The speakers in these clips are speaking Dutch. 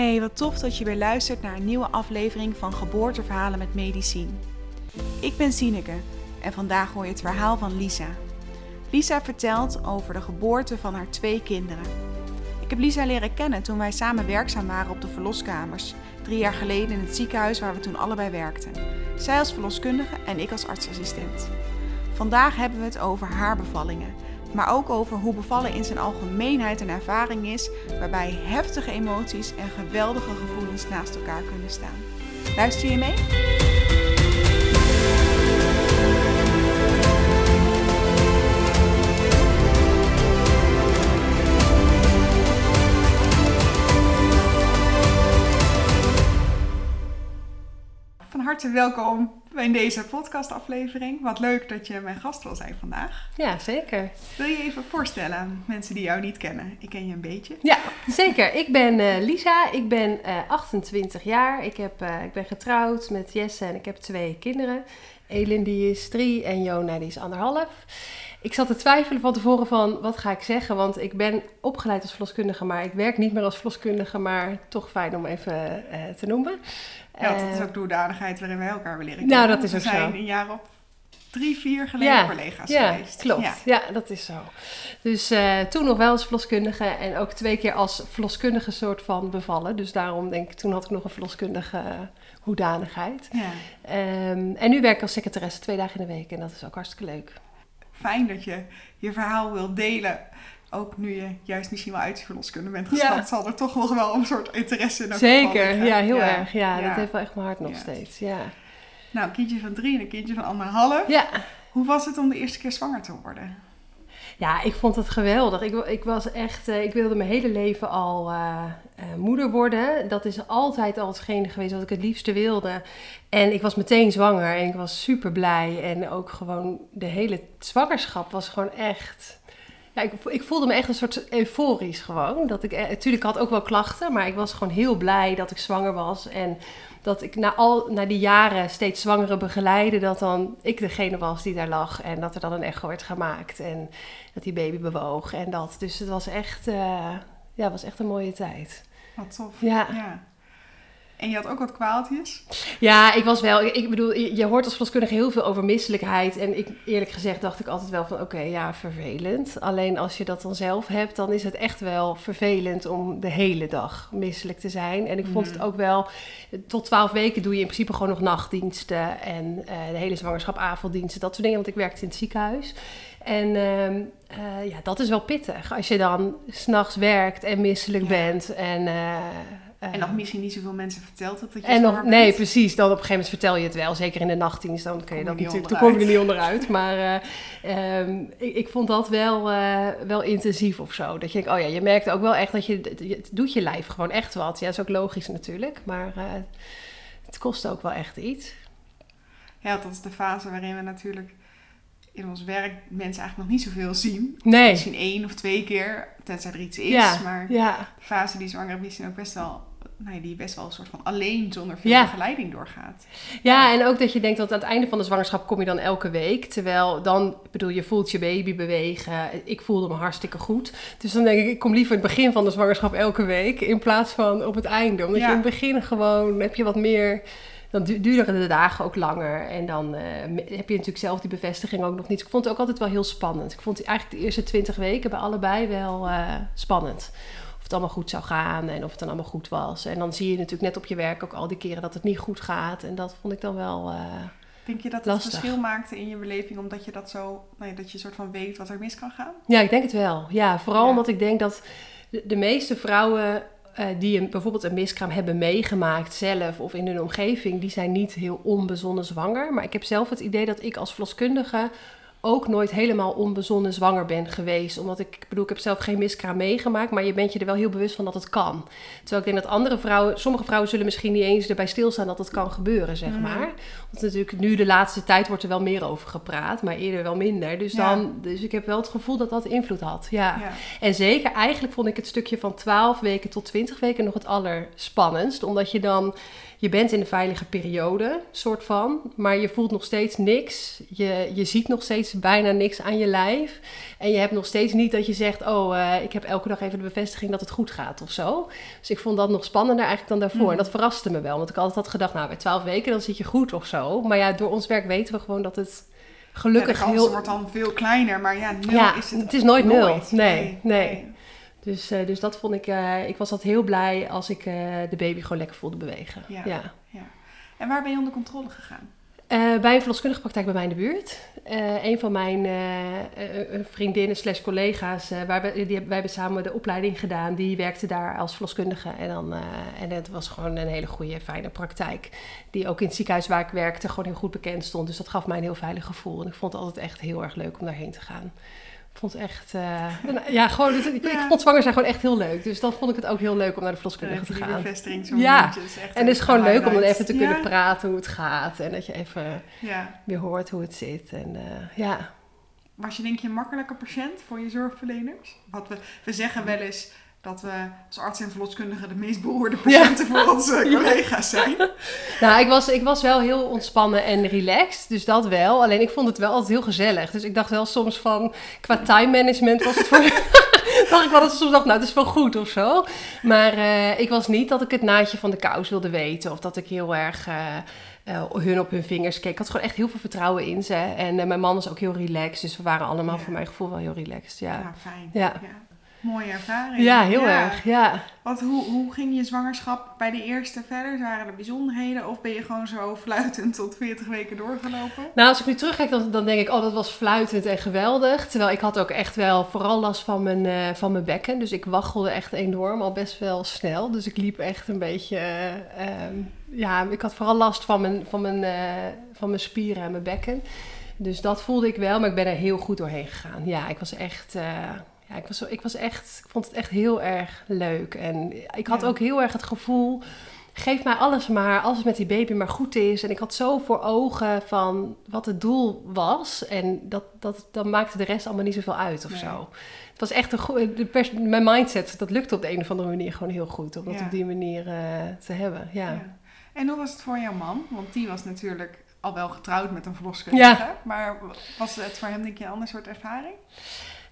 Hey, wat tof dat je weer luistert naar een nieuwe aflevering van Geboorteverhalen met Medicien. Ik ben Sineke en vandaag hoor je het verhaal van Lisa. Lisa vertelt over de geboorte van haar twee kinderen. Ik heb Lisa leren kennen toen wij samen werkzaam waren op de verloskamers, drie jaar geleden in het ziekenhuis waar we toen allebei werkten. Zij als verloskundige en ik als artsassistent. Vandaag hebben we het over haar bevallingen maar ook over hoe bevallen in zijn algemeenheid een ervaring is waarbij heftige emoties en geweldige gevoelens naast elkaar kunnen staan. Luister je mee? Harte welkom bij deze podcastaflevering. Wat leuk dat je mijn gast wil zijn vandaag. Ja, zeker. Wil je even voorstellen, mensen die jou niet kennen? Ik ken je een beetje. Ja, zeker. Ik ben uh, Lisa, ik ben uh, eh, 28 jaar. Ik, heb, uh, ik ben getrouwd met Jesse en ik heb twee kinderen. Elin die is drie en Jona die is anderhalf. Ik zat te twijfelen van tevoren van wat ga ik zeggen, want ik ben opgeleid als verloskundige, maar ik werk niet meer als verloskundige, maar toch fijn om even te nomen. Ja, dat is eh, ook de hoedanigheid waarin wij elkaar willen leren Nou, dat is ook zo. We zijn een jaar op drie, vier geleden collega's ja, geweest. Klopt. Ja. ja, dat is zo. Dus uh, toen nog wel als verloskundige en ook twee keer als verloskundige soort van bevallen. Dus daarom denk ik, toen had ik nog een verloskundige hoedanigheid. Ja. Um, en nu werk ik als secretaresse twee dagen in de week en dat is ook hartstikke leuk. Fijn dat je je verhaal wilt delen ook nu je juist misschien wel uit je verloskunde bent gestapt, zal er toch nog wel een soort interesse in Zeker, ja, heel erg. Ja, dat heeft wel echt mijn hart nog steeds. Ja. Nou, een kindje van drie en een kindje van anderhalf. Ja. Hoe was het om de eerste keer zwanger te worden? Ja, ik vond het geweldig. Ik, ik was echt, uh, ik wilde mijn hele leven al uh, uh, moeder worden. Dat is altijd al hetgene geweest wat ik het liefste wilde. En ik was meteen zwanger en ik was super blij. En ook gewoon de hele zwangerschap was gewoon echt ja, ik, ik, voelde me echt een soort euforisch gewoon. Dat ik, natuurlijk eh, had ook wel klachten, maar ik was gewoon heel blij dat ik zwanger was. En dat ik na, al, na die jaren steeds zwangere begeleide, dat dan ik degene was die daar lag. En dat er dan een echo werd gemaakt en dat die baby bewoog en dat. Dus het was echt, uh, ja, was echt een mooie tijd. Wat tof. ja. ja. En je had ook wat kwaaltjes? Ja, ik was wel. Ik bedoel, je hoort als verloskundige heel veel over misselijkheid. En ik, eerlijk gezegd dacht ik altijd wel van oké, ja, vervelend. Alleen als je dat dan zelf hebt, dan is het echt wel vervelend om de hele dag misselijk te zijn. En ik vond het mhm. ook wel, tot twaalf weken doe je in principe gewoon nog nachtdiensten. En uh, de hele zwangerschap, avonddiensten, dat soort dingen. Want ik werkte in het ziekenhuis. En uh, uh, ja, dat is wel pittig. Als je dan s'nachts werkt en misselijk bent. En uh, en nog misschien niet zoveel mensen verteld dat, dat je en nog, Nee, precies. Dan op een gegeven moment vertel je het wel. Zeker in de nachtdienst, dan kun je dat natuurlijk... Kom je er niet onderuit. Maar uh, um, ik, ik, vond dat wel, uh, wel intensief of zo. Dat je denkt, oh ja, je merkt ook wel echt dat je... Het doet je lijf gewoon echt wat. Ja, dat is ook logisch natuurlijk. Maar uh, het kost ook wel echt iets. Ja, dat is de fase waarin we natuurlijk in ons werk mensen eigenlijk nog niet zoveel zien. Nee. Misschien één of twee keer, tenzij er iets is. Ja, maar ja. de fase die zwanger is, ook best wel nou die best wel een soort van alleen zonder veel begeleiding doorgaat. Ja, en ook dat je denkt dat aan het einde van de zwangerschap kom je dan elke week. Terwijl dan, ik bedoel, je voelt je baby bewegen. Ik voelde me hartstikke goed. Dus dan denk ik, ik kom liever in het begin van de zwangerschap elke week. In plaats van op het einde. Omdat je in het begin gewoon, heb je wat meer dan duren de dagen ook langer. En dan uh, heb je natuurlijk zelf die bevestiging ook nog niet. Ik vond het ook altijd wel heel spannend. Ik vond eigenlijk de eerste twintig weken bij allebei wel uh, spannend het allemaal goed zou gaan en of het dan allemaal goed was. En dan zie je natuurlijk net op je werk ook al die keren dat het niet goed gaat. En dat vond ik dan wel. Uh, denk je dat het verschil maakte in je beleving omdat je dat zo, dat je soort van weet wat er mis kan gaan? Ja, ik denk het wel. Ja, vooral omdat ik denk dat de, de meeste vrouwen uh, die een, bijvoorbeeld een miskraam hebben meegemaakt zelf of in hun omgeving, die zijn niet heel onbezonnen zwanger. Maar ik heb zelf het idee dat ik als verloskundige ook nooit helemaal onbezonnen zwanger ben geweest. Omdat ik, ik bedoel, ik heb zelf geen miskraam meegemaakt, maar je bent je er wel heel bewust van dat het kan. Terwijl ik denk dat andere vrouwen, sommige vrouwen zullen misschien niet eens erbij stilstaan dat het kan gebeuren, zeg mhm. maar. Want natuurlijk nu de laatste tijd wordt er wel meer over gepraat, maar eerder wel minder. Dus, dan, dus ik heb wel het gevoel dat dat invloed had. Ja. ja. En zeker, eigenlijk vond ik het stukje van 12 weken tot 20 weken nog het allerspannendst. Omdat je dan je bent in de veilige periode, soort van. Maar je voelt nog steeds niks. Je, je ziet nog steeds bijna niks aan je lijf. En je hebt nog steeds niet dat je zegt: Oh, eh, ik heb elke dag even de bevestiging dat het goed gaat of zo. Dus ik vond dat nog spannender eigenlijk dan daarvoor. Mm. En dat verraste me wel. Want ik altijd had gedacht: Nou, bij twaalf weken dan zit je goed of zo. Maar ja, door ons werk weten we gewoon dat het gelukkig ja, de heel. wordt dan veel kleiner, maar ja, nul Ja, is het, het is nooit nul. nooit. Nee, nee. Dus, eh, dus dat vond ik. eh, ik was altijd heel blij als ik eh, de baby gewoon lekker voelde bewegen. Ja. ja. En waar ben je onder controle gegaan? Bij een verloskundige praktijk bij mij in de buurt. Eh, een van mijn eh, vriendinnen slash collega's, waar we, die, wij hebben samen de opleiding gedaan, die werkte daar als verloskundige. En, dan, en het was gewoon een hele goede, fijne praktijk. Die ook in het ziekenhuis waar ik werkte gewoon heel goed bekend stond. Dus dat gaf mij een heel veilig gevoel. En ik vond het altijd echt heel erg leuk om daarheen te gaan. Ik vond het echt, eh, ja, gewoon, ik, ik Ja. vond zwanger zijn gewoon echt heel leuk. Dus dan vond ik het ook heel leuk om naar de verloskundige te gaan. Ja. echt En het is gewoon leuk om dan even te kunnen Ja. praten hoe het gaat. En dat je even Ja. weer hoort hoe het zit. En eh, ja. Was je denk je een makkelijke patiënt voor je zorgverleners? Wat we, we zeggen wel eens dat we als arts en verloskundigen de meest behoorde patiënten voor onze collega's zijn. Nou, ik was, ik was wel heel ontspannen en relaxed. Dus dat wel. Alleen ik vond het wel altijd heel gezellig. Dus ik dacht wel soms van, qua time management was het voor... dacht ik wel dat ik soms dacht, nou, het is wel goed of zo. Maar eh, ik was niet dat ik het naadje van de kous wilde weten. Of dat ik heel erg eh, eh, hun op hun vingers keek. Ik had gewoon echt heel veel vertrouwen in ze. En mijn man is ook heel relaxed. Dus we waren allemaal Ja. voor mijn gevoel wel heel relaxed. Ja, Ja, fijn. Ja. Mooie ervaring. ja heel erg. Ja. Wat, hoe, hoe ging je zwangerschap bij de eerste verder? Waren er bijzonderheden of ben je gewoon zo fluitend tot 40 weken doorgelopen? Nou, als ik nu terugkijk, dan, dan denk ik, oh, dat was fluitend en geweldig. Terwijl ik had ook echt wel vooral last van mijn, eh, van mijn bekken. Dus ik waggelde echt enorm, al best wel snel. Dus ik liep echt een beetje... eh, ehm, ja, ik had vooral last van mijn, van, mijn, eh, van mijn spieren en mijn bekken. Dus dat voelde ik wel, maar ik ben er heel goed doorheen gegaan. Ja, ik was echt... ja, ik was, zo- ik was echt... Ik vond het echt heel erg leuk. En ik had Ja. ook heel erg het gevoel geef mij alles maar, als het met die baby maar goed is. En ik had zo voor ogen van wat het doel was. En dat, dat, dan maakte de rest allemaal niet zoveel uit of Nee. zo. Het was echt een goede... Mijn mindset, dat lukte op de een of andere manier gewoon heel goed. Om dat Ja. op die manier eh, te hebben, ja. Ja. En hoe was het voor jouw man? Want die was natuurlijk al wel getrouwd met een verloskundige. Maar was het voor hem denk je een ander soort ervaring?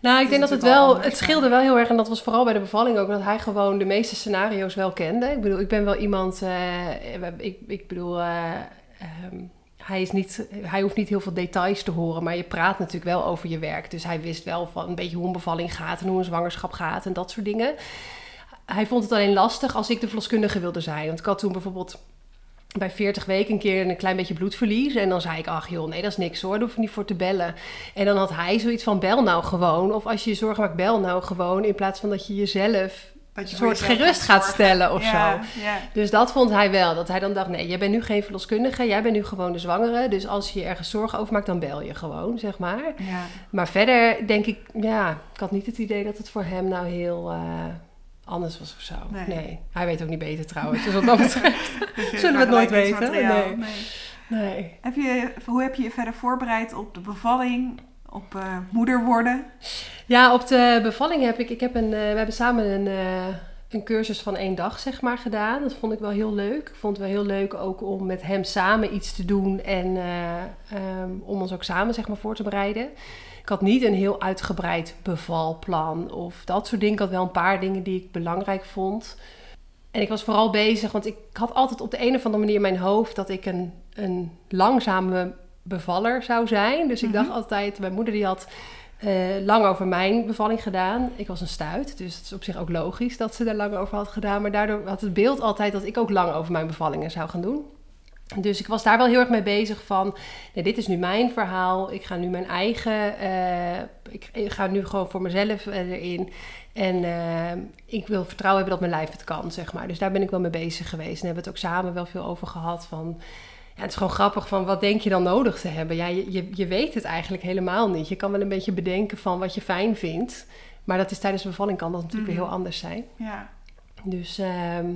Nou, ik denk dat het wel het scheelde wel heel erg. En dat was vooral bij de bevalling ook, dat hij gewoon de meeste scenario's wel kende. Ik bedoel, ik ben wel iemand, eh, ik, ik bedoel, eh, ehm, hij, is niet, hij hoeft niet heel veel details te horen, maar je praat natuurlijk wel over je werk. Dus hij wist wel van een beetje hoe een bevalling gaat en hoe een zwangerschap gaat en dat soort dingen. Hij vond het alleen lastig als ik de verloskundige wilde zijn. Want ik had toen bijvoorbeeld bij 40 weken een keer een klein beetje bloedverlies. En dan zei ik, ach joh, nee, dat is niks hoor, daar hoef je niet voor te bellen. En dan had hij zoiets van, bel nou gewoon. Of als je je zorgen maakt, bel nou gewoon. In plaats van dat je jezelf Dat een soort gerust gaat stellen of ja, zo. Ja, Dus dat vond hij wel. Dat hij dan dacht, nee, jij bent nu geen verloskundige. Jij bent nu gewoon de zwangere. Dus als je je ergens zorgen over maakt, dan bel je gewoon, zeg maar. ja. Maar verder denk ik, ja, ik had niet het idee dat het voor hem nou heel... eh, Anders was of zo. Nee. Nee. Hij weet ook niet beter trouwens. Dus wat dat betreft. Dus Zullen we het nooit weten? Nee. Nee. Heb je, hoe heb je je verder voorbereid op de bevalling, op eh, moeder worden? Ja, op de bevalling heb ik... ik heb een, eh, we hebben samen een, eh, een cursus van één dag, zeg maar, gedaan. Dat vond ik wel heel leuk. Ik vond het wel heel leuk ook om met hem samen iets te doen. En eh, ehm, om ons ook samen, zeg maar, voor te bereiden. Ik had niet een heel uitgebreid bevalplan of dat soort dingen. Ik had wel een paar dingen die ik belangrijk vond. En ik was vooral bezig, want ik had altijd op de een of andere manier in mijn hoofd... dat ik een, een langzame bevaller zou zijn. Dus ik Mhm. dacht altijd, mijn moeder die had eh, lang over mijn bevalling gedaan. Ik was een stuit, dus het is op zich ook logisch dat ze daar lang over had gedaan. Maar daardoor had het beeld altijd dat ik ook lang over mijn bevallingen zou gaan doen. Dus ik was daar wel heel erg mee bezig van, nee, dit is nu mijn verhaal. Ik ga nu mijn eigen, eh, ik, ik ga nu gewoon voor mezelf eh, erin. En eh, ik wil vertrouwen hebben dat mijn lijf het kan, zeg maar. Dus daar ben ik wel mee bezig geweest. En hebben we het ook samen wel veel over gehad van... Ja, het is gewoon grappig van wat denk je dan nodig te hebben? Ja, je, je, je weet het eigenlijk helemaal niet. Je kan wel een beetje bedenken van wat je fijn vindt. Maar dat is tijdens de bevalling kan dat natuurlijk Mhm. weer heel anders zijn. Ja, Dus ehm,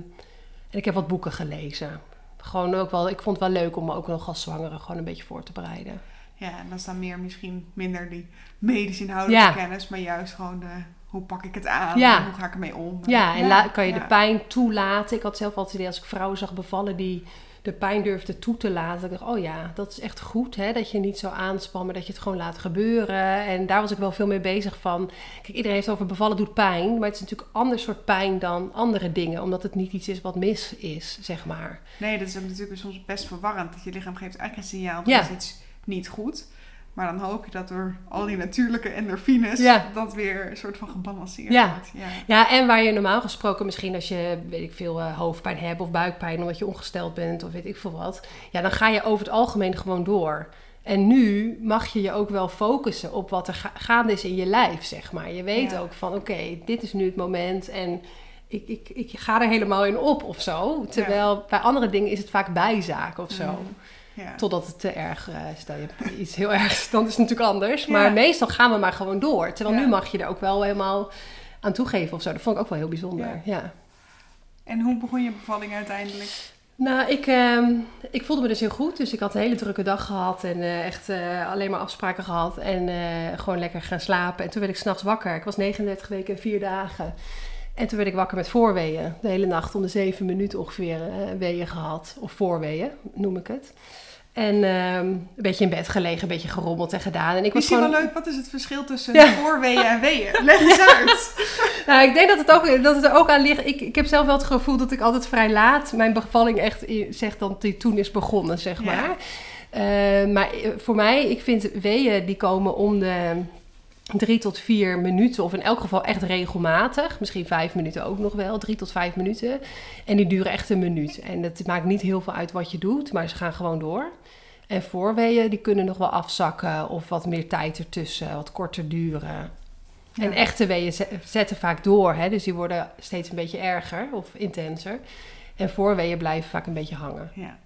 en ik heb wat boeken gelezen. Gewoon ook wel, ik vond het wel leuk om me ook nog als zwangere gewoon een beetje voor te bereiden. ja, en dat is dan meer misschien minder die medisch inhoudelijke Ja. kennis, maar juist gewoon de hoe pak ik het aan? Ja. Hoe ga ik ermee om? Ja, en kan je ja. de pijn toelaten. Ik had zelf altijd het idee als ik vrouwen zag bevallen die de pijn durfden toe te laten. Ik dacht, oh ja, dat is echt goed. Hè? Dat je niet zo aanspan, maar dat je het gewoon laat gebeuren. En daar was ik wel veel mee bezig van. Kijk, iedereen heeft over bevallen doet pijn. Maar het is natuurlijk een ander soort pijn dan andere dingen. Omdat het niet iets is wat mis is, zeg maar. Nee, dat is natuurlijk soms best verwarrend. Dat je lichaam geeft eigenlijk een signaal, Ja. dat is iets niet goed. Maar dan hoop je dat door al die natuurlijke endorfines Ja. dat weer een soort van gebalanceerd Ja. wordt. Ja. Ja, en waar je normaal gesproken misschien als je, weet ik veel, eh, hoofdpijn hebt of buikpijn omdat je ongesteld bent of weet ik veel wat. Ja, dan ga je over het algemeen gewoon door. En nu mag je je ook wel focussen op wat er ga- gaande is in je lijf, zeg maar. Je weet Ja. ook van, oké, dit is nu het moment en ik, ik, ik ga er helemaal in op of zo. Terwijl bij andere dingen is het vaak bijzaak of zo. Mm. Ja. Totdat het te erg eh stel je hebt iets heel ergs, dan is het natuurlijk anders. Ja. Maar meestal gaan we maar gewoon door. Terwijl Ja. nu mag je er ook wel helemaal aan toegeven of zo. Dat vond ik ook wel heel bijzonder. Ja. En hoe begon je bevalling uiteindelijk? Nou, ik, ehm, ik voelde me dus heel goed. Dus ik had een hele drukke dag gehad en eh, echt eh, alleen maar afspraken gehad. En gewoon lekker gaan slapen. En toen werd ik s'nachts wakker. Ik was 39 weken en vier dagen. En toen werd ik wakker met voorweeën. De hele nacht om de zeven minuten ongeveer weeën gehad. Of voorweeën, noem ik het. En ehm, een beetje in bed gelegen, een beetje gerommeld en gedaan. En ik was Misschien gewoon... wel leuk, wat is het verschil tussen Ja. voorweeën en weeën? Leg eens uit. Nou, ik denk dat het, ook, dat het er ook aan ligt. Ik, ik heb zelf wel het gevoel dat ik altijd vrij laat mijn bevalling echt i- zeg dat die toen is begonnen, zeg Ja. maar. Eh, maar voor mij, ik vind weeën die komen om de drie tot vier minuten, of in elk geval echt regelmatig. Misschien vijf minuten ook nog wel, drie tot vijf minuten. En die duren echt een minuut. En het maakt niet heel veel uit wat je doet, maar ze gaan gewoon door. En voorweeën, die kunnen nog wel afzakken of wat meer tijd ertussen, wat korter duren. Ja. En echte weeën ze- zetten vaak door, hè? dus die worden steeds een beetje erger of intenser. En voorweeën blijven vaak een beetje hangen. Ja.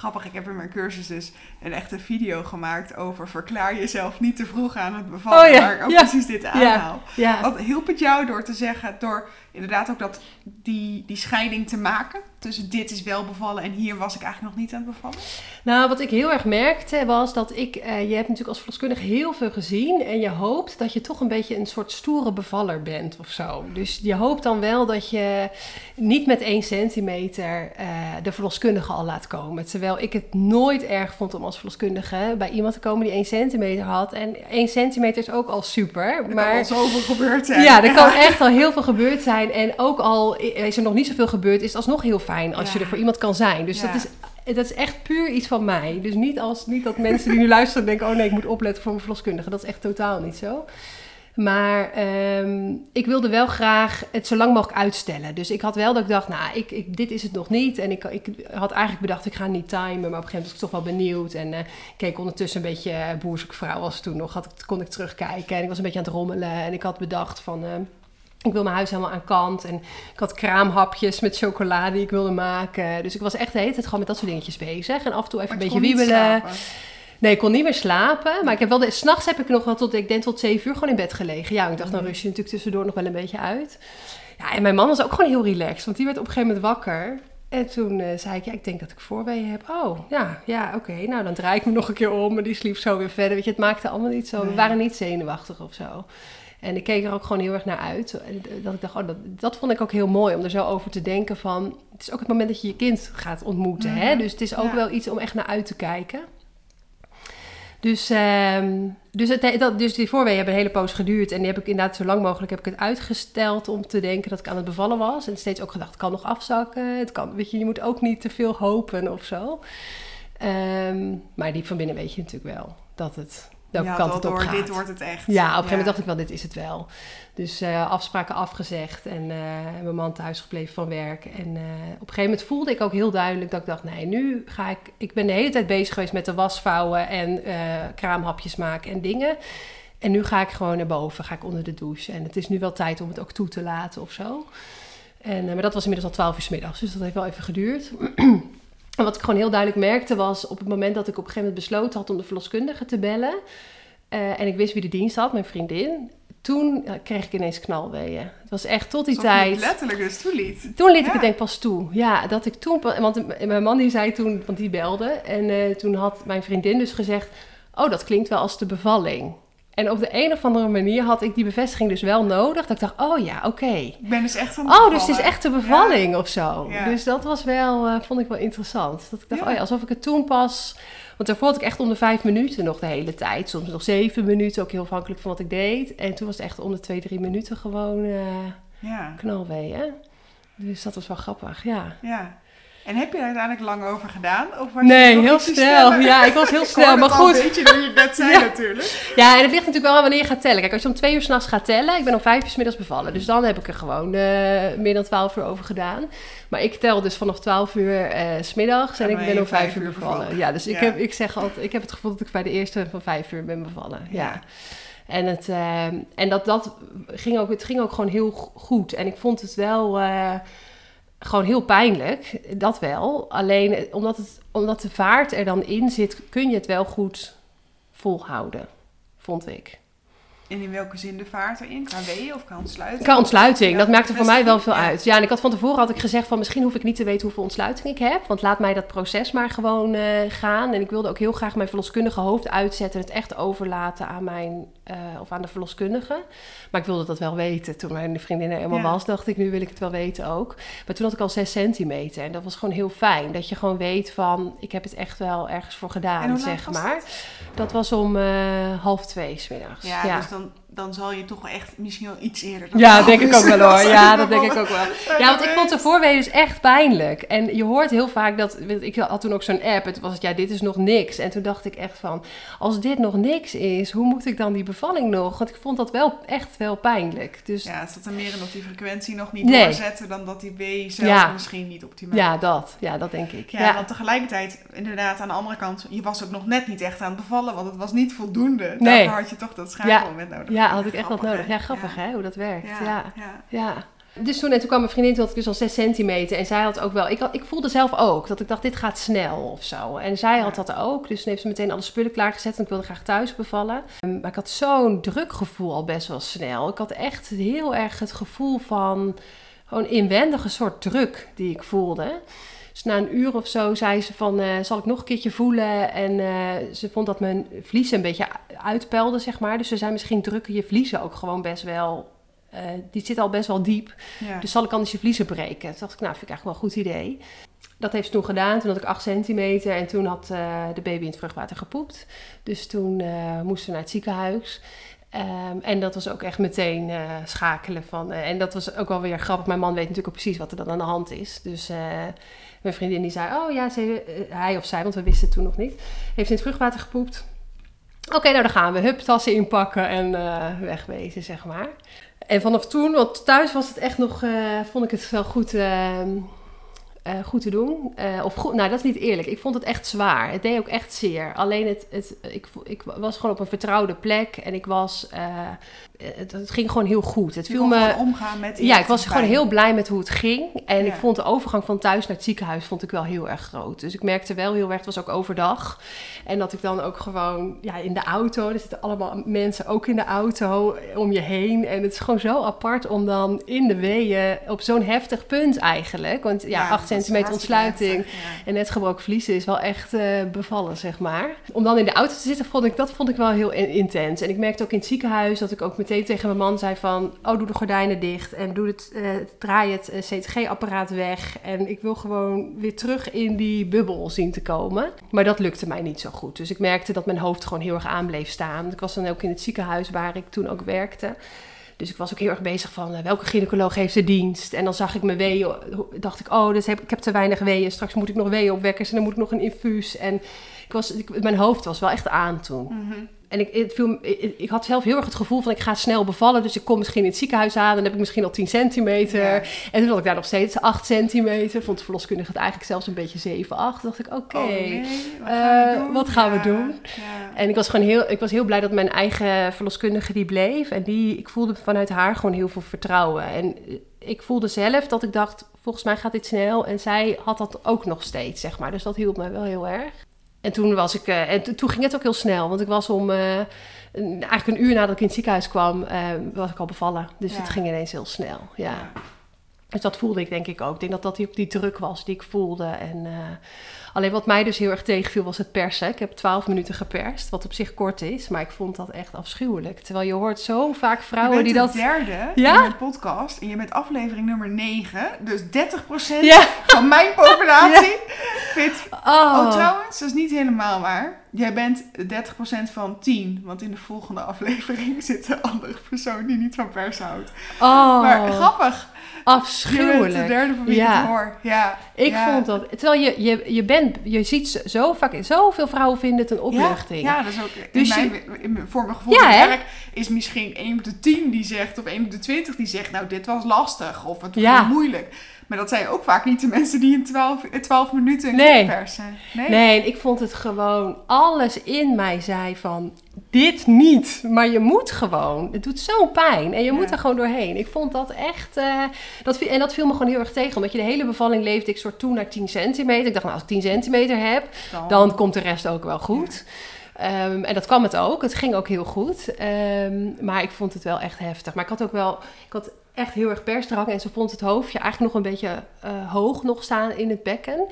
Grappig, ik heb in mijn cursus dus een echte video gemaakt over verklaar jezelf niet te vroeg aan het bevallen. Oh ja, Waar ik ook ja, precies dit aanhaal. Ja, Wat hielp het jou door te zeggen, door inderdaad ook dat, die, die scheiding te maken tussen dit is wel bevallen en hier was ik eigenlijk nog niet aan het bevallen? Nou, wat ik heel erg merkte was dat ik, eh, je hebt natuurlijk als verloskundige heel veel gezien en je hoopt dat je toch een beetje een soort stoere bevaller bent of zo. Dus je hoopt dan wel dat je niet met één centimeter eh, de verloskundige al laat komen. Terwijl ik het nooit erg vond om als verloskundige bij iemand te komen die één centimeter had. En één centimeter is ook al super, Er kan maar... al zoveel gebeurd zijn. Ja, er kan echt al heel veel gebeurd zijn. En ook al is er nog niet zoveel gebeurd, is het alsnog heel fijn als Ja. je er voor iemand kan zijn. Dus Ja. dat, is, dat is echt puur iets van mij. Dus niet, als, niet dat mensen die nu luisteren denken... oh nee, ik moet opletten voor mijn verloskundige. Dat is echt totaal niet zo. Maar ehm, ik wilde wel graag het zo lang mogelijk uitstellen. Dus ik had wel dat ik dacht, nou, ik, ik, dit is het nog niet. En ik, ik had eigenlijk bedacht, ik ga niet timen. Maar op een gegeven moment was ik toch wel benieuwd. En eh, keek ondertussen een beetje, uh, boerzoek vrouw was toen nog, had kon ik terugkijken. En ik was een beetje aan het rommelen. En ik had bedacht van... eh, ik wil mijn huis helemaal aan kant. En ik had kraamhapjes met chocolade die ik wilde maken. Dus ik was echt de hele tijd gewoon met dat soort dingetjes bezig. En af en toe even een je beetje wiebelen. slapen. Nee, ik kon niet meer slapen. Maar ik heb wel de, s'nachts heb ik nog wel tot, ik denk tot zeven uur gewoon in bed gelegen. Ja, ik dacht, dan Mhm. rust je natuurlijk tussendoor nog wel een beetje uit. Ja, en mijn man was ook gewoon heel relaxed. Want die werd op een gegeven moment wakker. En toen eh, zei ik, ja, ik denk dat ik voorweeën heb. Oh, ja, ja, oké. Nou, dan draai ik me nog een keer om. En die sliep zo weer verder. Weet je, het maakte allemaal niet zo. We waren niet zenuwachtig of zo. En ik keek er ook gewoon heel erg naar uit. En dat ik dacht, oh, dat, dat vond ik ook heel mooi om er zo over te denken van... Het is ook het moment dat je je kind gaat ontmoeten, hè? Dus het is ook Ja. wel iets om echt naar uit te kijken. Dus, ehm, dus, het, dat, dus die voorweeën hebben een hele poos geduurd. En die heb ik inderdaad zo lang mogelijk heb ik het uitgesteld om te denken dat ik aan het bevallen was. En steeds ook gedacht, het kan nog afzakken. Het kan, weet je, je moet ook niet te veel hopen of zo. Ehm, maar diep van binnen weet je natuurlijk wel dat het welke kant al het op door, gaat. dit wordt het echt. Ja, op een gegeven moment dacht ik wel, dit is het wel. Dus eh, afspraken afgezegd en eh, mijn man thuis gebleven van werk. En eh, op een gegeven moment voelde ik ook heel duidelijk dat ik dacht, nee, nu ga ik... Ik ben de hele tijd bezig geweest met de wasvouwen en kraamhapjes maken en dingen. En nu ga ik gewoon naar boven, ga ik onder de douche. En het is nu wel tijd om het ook toe te laten of zo. En, maar dat was inmiddels al twaalf uur 's middags, dus dat heeft wel even geduurd. En wat ik gewoon heel duidelijk merkte was op het moment dat ik op een gegeven moment besloten had om de verloskundige te bellen. eh, en ik wist wie de dienst had, mijn vriendin. Toen kreeg ik ineens knalweeën. Het was echt tot die Alsof tijd. letterlijk dus toeliet. Toen liet ik het denk ik pas toe. Ja, dat ik toen... Want mijn man die zei toen, want die belde. En eh, toen had mijn vriendin dus gezegd... Oh, dat klinkt wel als de bevalling. En op de een of andere manier had ik die bevestiging dus wel nodig. Dat ik dacht, oh ja, oké. Ik ben dus echt aan het Oh, dus het is echt de bevalling of zo. Ja. Dus dat was wel, eh, vond ik wel interessant. Dat ik dacht, Ja. oh ja, alsof ik het toen pas... Want daarvoor had ik echt om de vijf minuten nog de hele tijd. Soms nog zeven minuten, ook heel afhankelijk van wat ik deed. En toen was het echt om de twee, drie minuten gewoon Ja, knalweeën. Dus dat was wel grappig, ja. ja. En heb je er uiteindelijk lang over gedaan? Of was Nee, je heel snel. Ja, ik was heel snel. Maar goed, een beetje door je net zei Ja. natuurlijk. Ja, en het ligt natuurlijk wel aan wanneer je gaat tellen. Kijk, als je om twee uur s'nachts gaat tellen, ik ben om vijf uur 's middags bevallen. Dus dan heb ik er gewoon eh, meer dan twaalf uur over gedaan. Maar ik tel dus vanaf twaalf uur s smiddags en En ik ben om vijf uur bevallen. bevallen. Ja, dus ik, heb, ik zeg altijd, ik heb het gevoel dat ik bij de eerste van vijf uur ben bevallen. Ja. En, het, eh, en dat, dat ging ook, het ging ook gewoon heel go- goed. En ik vond het wel gewoon heel pijnlijk, dat wel. Alleen eh, omdat, het, omdat de vaart er dan in zit, kun je het wel goed volhouden, vond ik. En in welke zin de vaart erin? Qua weeën of qua ontsluiting? Qua ontsluiting, Ja, dat maakte voor mij wel veel ja. uit. Ja, en ik had van tevoren had ik gezegd van misschien hoef ik niet te weten hoeveel ontsluiting ik heb. Want laat mij dat proces maar gewoon eh, gaan. En ik wilde ook heel graag mijn verloskundige hoofd uitzetten. en Het echt overlaten aan mijn, eh, of aan de verloskundige. Maar ik wilde dat wel weten. Toen mijn vriendin er helemaal Ja. was, dacht ik nu wil ik het wel weten ook. Maar toen had ik al 6 centimeter. En dat was gewoon heel fijn. Dat je gewoon weet van ik heb het echt wel ergens voor gedaan, zeg maar. Dat was om eh, half twee smiddags. Ja, dus dan, dan zal je toch wel echt misschien wel iets eerder... Ja, twaalf denk ik ook wel hoor. Ja, dat denk ik ook wel. Ja, want ik vond de voorweeën dus echt pijnlijk. En je hoort heel vaak dat... Ik had toen ook zo'n app. Het was het, ja, dit is nog niks. En toen dacht ik echt van... Als dit nog niks is, hoe moet ik dan die bevalling nog? Want ik vond dat wel echt wel pijnlijk. Dus ja, Ja, het zat er meer in dat die frequentie nog niet Nee. doorzetten dan dat die B zelf Ja. misschien niet optimaal dat. Ja, dat denk ik. Ja, Ja, want tegelijkertijd, inderdaad, aan de andere kant, je was ook nog net niet echt aan het bevallen, want het was niet voldoende. Nee. Daarvoor had je toch dat schakelmoment nodig. ja had ik echt wat nodig. Ja, grappig hè, hoe dat werkt. Ja, ja. Dus toen, en toen kwam mijn vriendin, toen had ik dus al 6 centimeter. En zij had ook wel, ik, had, ik voelde zelf ook dat ik dacht, dit gaat snel of zo. En zij had dat ook. Dus toen heeft ze meteen alle spullen klaargezet. En ik wilde graag thuis bevallen. Um, Maar ik had zo'n drukgevoel al best wel snel. Ik had echt heel erg het gevoel van gewoon inwendige soort druk die ik voelde. Dus na een uur of zo zei ze van, eh, zal ik nog een keertje voelen? En eh, ze vond dat mijn vliezen een beetje uitpeilde, zeg maar. Dus ze zei, misschien drukken je vliezen ook gewoon best wel... eh, die zit al best wel diep. Ja. Dus zal ik anders je vliezen breken? Toen dacht ik, nou, vind ik eigenlijk wel een goed idee. Dat heeft ze toen gedaan. Toen had ik 8 centimeter en toen had de baby in het vruchtwater gepoept. Dus toen moesten we naar het ziekenhuis. Ehm, en dat was ook echt meteen schakelen van. en dat was ook wel weer grappig. Mijn man weet natuurlijk ook precies wat er dan aan de hand is. Dus mijn vriendin die zei: Oh ja, ze, eh, hij of zij, want we wisten het toen nog niet. Heeft in het vruchtwater gepoept. Oké, nou dan gaan we. Hup, tassen inpakken en eh, wegwezen, zeg maar. En vanaf toen, want thuis was het echt nog, eh, vond ik het wel goed, eh, eh, goed te doen. Of goed, nou dat is niet eerlijk. Ik vond het echt zwaar. Het deed ook echt zeer. Alleen het, het, ik, ik was gewoon op een vertrouwde plek en ik was, het, het ging gewoon heel goed. Het Je viel me, omgaan met ja, ik was gewoon heel blij met hoe het ging. En ik vond de overgang van thuis naar het ziekenhuis vond ik wel heel erg groot. Dus ik merkte wel heel erg, het was ook overdag. En dat ik dan ook gewoon ja, in de auto, er zitten allemaal mensen ook in de auto om je heen. En het is gewoon zo apart om dan in de weeën op zo'n heftig punt eigenlijk. Want ja, 8 dat is centimeter ontsluiting. heftig, ja. En net gebroken vliezen is wel echt eh, bevallen, zeg maar. Om dan in de auto te zitten, vond ik, dat vond ik wel heel in- intens. En ik merkte ook in het ziekenhuis dat ik ook meteen tegen mijn man zei van... Oh, doe de gordijnen dicht en doe het, eh, draai het eh, CTG-apparaat weg. En ik wil gewoon weer terug in die bubbel zien te komen. Maar dat lukte mij niet zo goed. Dus ik merkte dat mijn hoofd gewoon heel erg aan bleef staan. Ik was dan ook in het ziekenhuis waar ik toen ook werkte. Dus ik was ook heel erg bezig van eh, welke gynaecoloog heeft de dienst. En dan zag ik mijn weeën, dacht ik, oh, dus heb, ik heb te weinig weeën. Straks moet ik nog weeën opwekken en dan moet ik nog een infuus. En ik was, mijn hoofd was wel echt aan toen. Mhm. En ik, het viel, ik, ik had zelf heel erg het gevoel van ik ga snel bevallen. Dus ik kom misschien in het ziekenhuis aan. Dan heb ik misschien al 10 centimeter. Ja. En toen had ik daar nog steeds 8 centimeter. Vond de verloskundige het eigenlijk zelfs een beetje 7, 8. dacht ik, oké. Oh, nee, wat eh, gaan we doen? wat gaan we Ja, doen? ja. En ik was gewoon heel, ik was heel blij dat mijn eigen verloskundige die bleef. En die, ik voelde vanuit haar gewoon heel veel vertrouwen. En ik voelde zelf dat ik dacht, volgens mij gaat dit snel. En zij had dat ook nog steeds, zeg maar. Dus dat hielp mij wel heel erg. En toen was ik, eh, en to- toen ging het ook heel snel. Want ik was om, eh, een- eigenlijk een uur nadat ik in het ziekenhuis kwam, eh, was ik al bevallen. Dus Ja. het ging ineens heel snel, ja. Dus dat voelde ik denk ik ook. Ik denk dat dat die, die druk was die ik voelde. En, uh, alleen wat mij dus heel erg tegenviel was het persen. Ik heb twaalf minuten geperst, wat op zich kort is. Maar ik vond dat echt afschuwelijk. Terwijl je hoort zo vaak vrouwen die dat... de derde ja? in de podcast. En je bent aflevering nummer 9. Dus 30% ja. van mijn populatie fit. Oh. oh, trouwens, dat is niet helemaal waar. Jij bent 30% van 10. Want in de volgende aflevering zit een andere persoon die niet van pers houdt. Oh. Maar grappig. Afschuwelijk. Je de derde van wie ja. ik hoor. Ja. Ik vond dat. Terwijl je, je, je bent, je ziet zo vaak, zoveel vrouwen vinden het een opluchting. Ja, dat is ook. Dus in mijn, in, voor mijn gevoel ja, werk is misschien 1 op de 10 die zegt, of 1 op de 20 die zegt, nou, dit was lastig of het was moeilijk. Maar dat zijn ook vaak niet de mensen die in 12, 12 minuten een nee. persen. Nee. nee, ik vond het gewoon, alles in mij zei van, dit niet. Maar je moet gewoon. Het doet zo'n pijn. En je moet er gewoon doorheen. Ik vond dat echt. Uh, dat, en dat viel me gewoon heel erg tegen. Omdat je de hele bevalling leefde ik soort toe naar 10 centimeter. Ik dacht, nou, als ik 10 centimeter heb, dan, komt de rest ook wel goed. Um, en dat kwam het ook. Het ging ook heel goed. Um, maar ik vond het wel echt heftig. Maar ik had ook wel. Ik had echt heel erg persdrang. En ze vond het hoofdje eigenlijk nog een beetje uh, hoog nog staan in het bekken.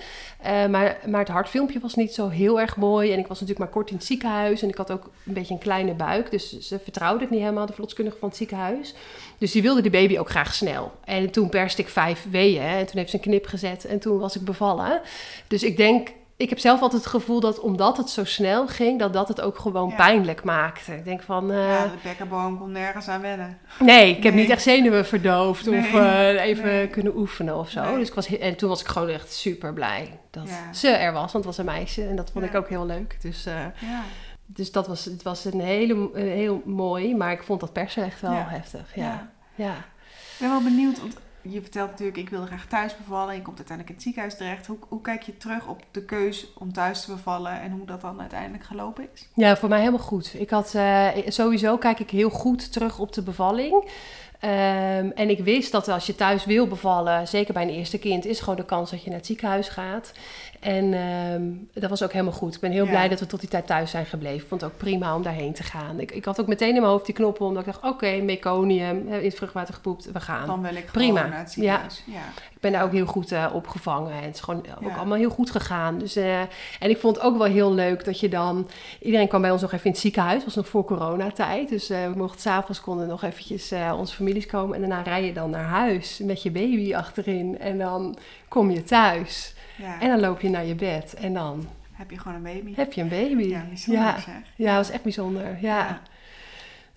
Uh, maar, maar het hartfilmpje was niet zo heel erg mooi. En ik was natuurlijk maar kort in het ziekenhuis. En ik had ook een beetje een kleine buik. Dus ze vertrouwde het niet helemaal, de verloskundige van het ziekenhuis. Dus die wilde die baby ook graag snel. En toen perste ik vijf weeën. En toen heeft ze een knip gezet. En toen was ik bevallen. Dus ik denk ik heb zelf altijd het gevoel dat omdat het zo snel ging, dat dat het ook gewoon pijnlijk maakte. Ik denk van... Uh, ja, de bekkenboom kon nergens aan wennen. Nee, ik heb niet echt zenuwen verdoofd of uh, even kunnen oefenen of zo. Dus ik was, en toen was ik gewoon echt super blij dat ze er was, want het was een meisje. En dat vond ik ook heel leuk. Dus, uh, dus dat was, het was een hele, heel mooi, maar ik vond dat persen echt wel heftig. Ja. Ja. Ik ben wel benieuwd, want je vertelt natuurlijk, ik wil graag thuis bevallen. Je komt uiteindelijk in het ziekenhuis terecht. Hoe, hoe kijk je terug op de keus om thuis te bevallen en hoe dat dan uiteindelijk gelopen is? Ja, voor mij helemaal goed. Ik had uh, sowieso kijk ik heel goed terug op de bevalling. Um, en ik wist dat als je thuis wil bevallen, zeker bij een eerste kind, is gewoon de kans dat je naar het ziekenhuis gaat. En um, dat was ook helemaal goed. Ik ben heel blij dat we tot die tijd thuis zijn gebleven. Ik vond het ook prima om daarheen te gaan. Ik, ik had ook meteen in mijn hoofd die knoppen, omdat ik dacht: oké, okay, meconium, in het vruchtwater gepoept, we gaan. Dan wil ik prima. naar het ziekenhuis. Ja. ja. Ik ben daar ook heel goed uh, opgevangen. En het is gewoon ook allemaal heel goed gegaan. Dus, uh, en ik vond het ook wel heel leuk dat je dan... Iedereen kwam bij ons nog even in het ziekenhuis. Het was nog voor coronatijd. Dus uh, we mochten s'avonds konden nog eventjes onze families komen. En daarna rij je dan naar huis met je baby achterin. En dan kom je thuis. Ja. En dan loop je naar je bed en dan... Heb je gewoon een baby. Heb je een baby. Ja, bijzonder ja. zeg. Ja, dat was echt bijzonder. ja.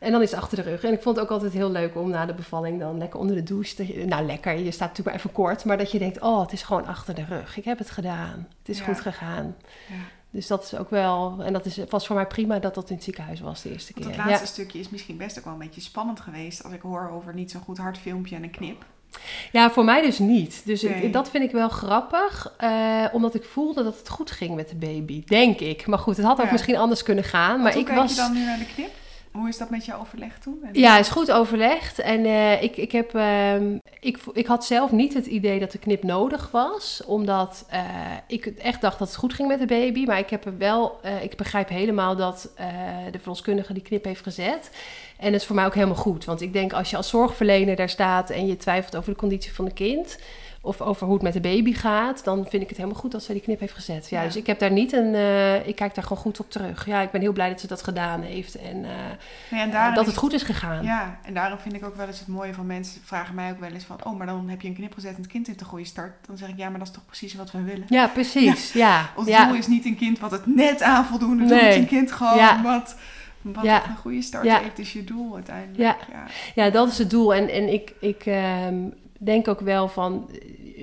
En dan is het achter de rug. En ik vond het ook altijd heel leuk om na de bevalling dan lekker onder de douche te... Nou, lekker. Je staat natuurlijk maar even kort. Maar dat je denkt, oh, het is gewoon achter de rug. Ik heb het gedaan. Het is goed gegaan. Ja. Dus dat is ook wel... En dat is, was voor mij prima dat dat in het ziekenhuis was de eerste keer. Want het laatste stukje is misschien best ook wel een beetje spannend geweest... als ik hoor over niet zo'n goed hard filmpje en een knip. Ja, voor mij dus niet. Dus dat vind ik wel grappig. Uh, omdat ik voelde dat het goed ging met de baby. Denk ik. Maar goed, het had ook misschien anders kunnen gaan. maar ik was... je dan nu naar de knip? Hoe is dat met je overleg toen? Ja, is goed overlegd. En uh, ik, ik, heb, uh, ik, ik had zelf niet het idee dat de knip nodig was. Omdat uh, ik echt dacht dat het goed ging met de baby. Maar ik, heb er wel, eh, ik begrijp helemaal dat de verloskundige die knip heeft gezet. En dat is voor mij ook helemaal goed. Want ik denk als je als zorgverlener daar staat en je twijfelt over de conditie van het kind of over hoe het met de baby gaat, dan vind ik het helemaal goed dat ze die knip heeft gezet. Ja, dus ik heb daar niet een, uh, ik kijk daar gewoon goed op terug. Ja, ik ben heel blij dat ze dat gedaan heeft en, uh, ja, en uh, dat het goed is gegaan. Ja, en daarom vind ik ook wel eens het mooie van mensen vragen mij ook wel eens van, oh, maar dan heb je een knip gezet en het kind heeft een goede start. Dan zeg ik, ja, maar dat is toch precies wat we willen. Ja, precies. Ja. Ons doel is niet een kind wat het net aan voldoende nee. doet, een kind gewoon wat wat ja. een goede start heeft, is je doel uiteindelijk. Ja, ja. ja dat is het doel. En, en ik, ik um, denk ook wel van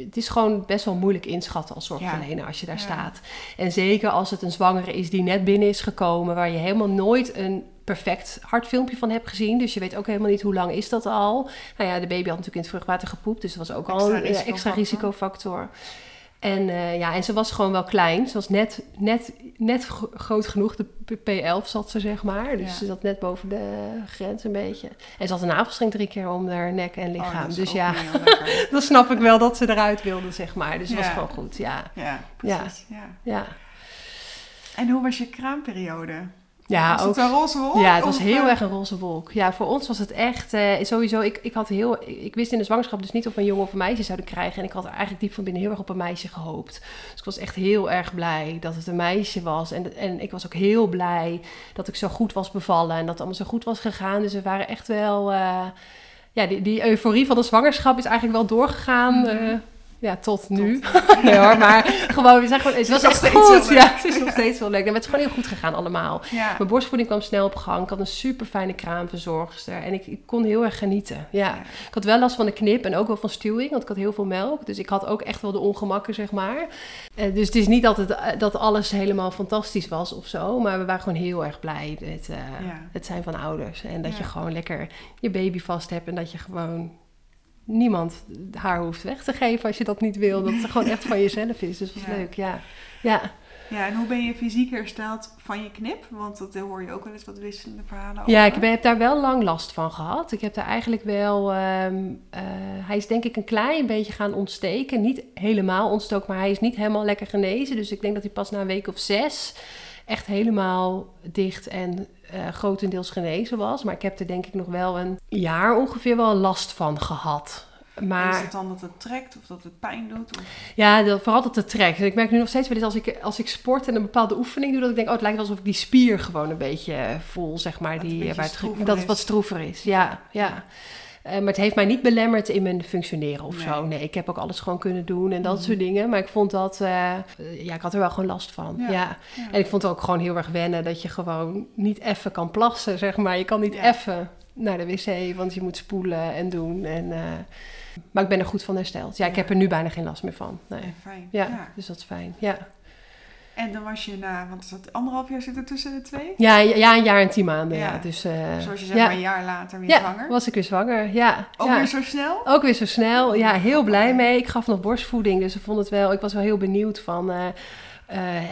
het is gewoon best wel moeilijk inschatten als zorgverlener als je daar staat. En zeker als het een zwangere is die net binnen is gekomen, waar je helemaal nooit een perfect hartfilmpje van hebt gezien. Dus je weet ook helemaal niet hoe lang is dat al. Nou ja, de baby had natuurlijk in het vruchtwater gepoept, dus dat was ook al een extra risicofactor. En, uh, ja, en ze was gewoon wel klein. Ze was net, net, net groot genoeg. De P11 zat ze, zeg maar. Dus ze zat net boven de grens een beetje. En ze had een navelstreng drie keer om haar nek en oh, lichaam. dus ja, dan snap ik wel dat ze eruit wilde, zeg maar. Dus het was gewoon goed, ja. Ja, precies. Ja. ja. ja. En hoe was je kraamperiode? Ja, was ook. het een roze wolk? Ja, het was Of, heel eh, erg een roze wolk. Ja, voor ons was het echt eh, sowieso. Ik, ik had heel, ik wist in de zwangerschap dus niet of we een jongen of een meisje zouden krijgen. En ik had er eigenlijk diep van binnen heel erg op een meisje gehoopt. Dus ik was echt heel erg blij dat het een meisje was. En, en ik was ook heel blij dat ik zo goed was bevallen en dat het allemaal zo goed was gegaan. Dus we waren echt wel. eh, ja, die, die euforie van de zwangerschap is eigenlijk wel doorgegaan. Eh, ja, tot nu. nee hoor, maar gewoon, we zijn gewoon, het was nog echt steeds goed. Ja, het is nog steeds wel leuk. En het is gewoon heel goed gegaan allemaal. Ja. Mijn borstvoeding kwam snel op gang. Ik had een super fijne kraamverzorgster. En ik, ik kon heel erg genieten. Ja. Ja. Ik had wel last van de knip en ook wel van stuwing. Want ik had heel veel melk. Dus ik had ook echt wel de ongemakken, zeg maar. Eh, dus het is niet altijd eh, dat alles helemaal fantastisch was of zo. Maar we waren gewoon heel erg blij met eh, Ja. het zijn van ouders. En dat je gewoon lekker je baby vast hebt. En dat je gewoon niemand haar hoeft weg te geven als je dat niet wil. Dat het gewoon echt van jezelf is. Dus dat was Ja. leuk, ja. Ja. ja, en hoe ben je fysiek hersteld van je knip? Want dat hoor je ook wel eens wat wisselende verhalen over. Ja, ik ben- heb daar wel lang last van gehad. Ik heb daar eigenlijk wel. ehm, eh, hij is denk ik een klein beetje gaan ontsteken. Niet helemaal ontstoken, maar hij is niet helemaal lekker genezen. Dus ik denk dat hij pas na een week of zes echt helemaal dicht en eh, grotendeels genezen was. Maar ik heb er denk ik nog wel een jaar ongeveer wel last van gehad. Maar Is het dan dat het trekt of dat het pijn doet? Of... ja, dat, vooral dat het trekt. En ik merk nu nog steeds wel eens als ik, als ik sport en een bepaalde oefening doe, dat ik denk, oh, het lijkt alsof ik die spier gewoon een beetje eh, voel, zeg maar. Dat het Die, eh, waar het, dat het wat stroever is, ja. ja. Eh, maar het heeft mij niet belemmerd in mijn functioneren of zo. Nee. Ik heb ook alles gewoon kunnen doen en dat Mhm. soort dingen. Maar ik vond dat, eh, ja, ik had er wel gewoon last van. Ja. Ja. Ja. En ik vond het ook gewoon heel erg wennen dat je gewoon niet even kan plassen, zeg maar. Je kan niet even naar de wc, want je moet spoelen en doen. En, eh, maar ik ben er goed van hersteld. Ja, ik heb er nu bijna geen last meer van. Nee. Ja, fijn. Ja. dus dat is fijn. Ja. En dan was je na, want er zat anderhalf jaar zitten tussen de twee? Ja, ja, een jaar en tien maanden. Ja. Ja. Dus, eh, Zoals je zegt, ja. maar een jaar later weer ja, zwanger. was ik weer zwanger. Ja. Ook weer zo snel? Ook weer zo snel. Ja, heel blij mee. Ik gaf nog borstvoeding, dus ik vond het wel. Ik was wel heel benieuwd van. eh, eh,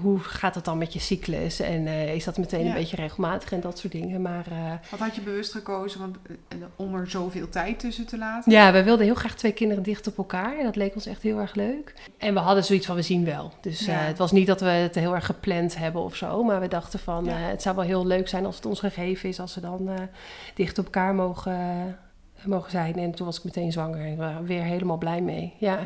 hoe gaat het dan met je cyclus? En eh, is dat meteen Ja. een beetje regelmatig en dat soort dingen. Maar eh, Wat had je bewust gekozen want, om er zoveel tijd tussen te laten? ja, we wilden heel graag twee kinderen dicht op elkaar. En dat leek ons echt heel erg leuk. En we hadden zoiets van, we zien wel. Dus Ja. het was niet dat we het heel erg gepland hebben of zo. Maar we dachten van, Ja. het zou wel heel leuk zijn als het ons gegeven is. Als ze dan dicht op elkaar mogen, mogen zijn. En toen was ik meteen zwanger. En we waren weer helemaal blij mee. Ja,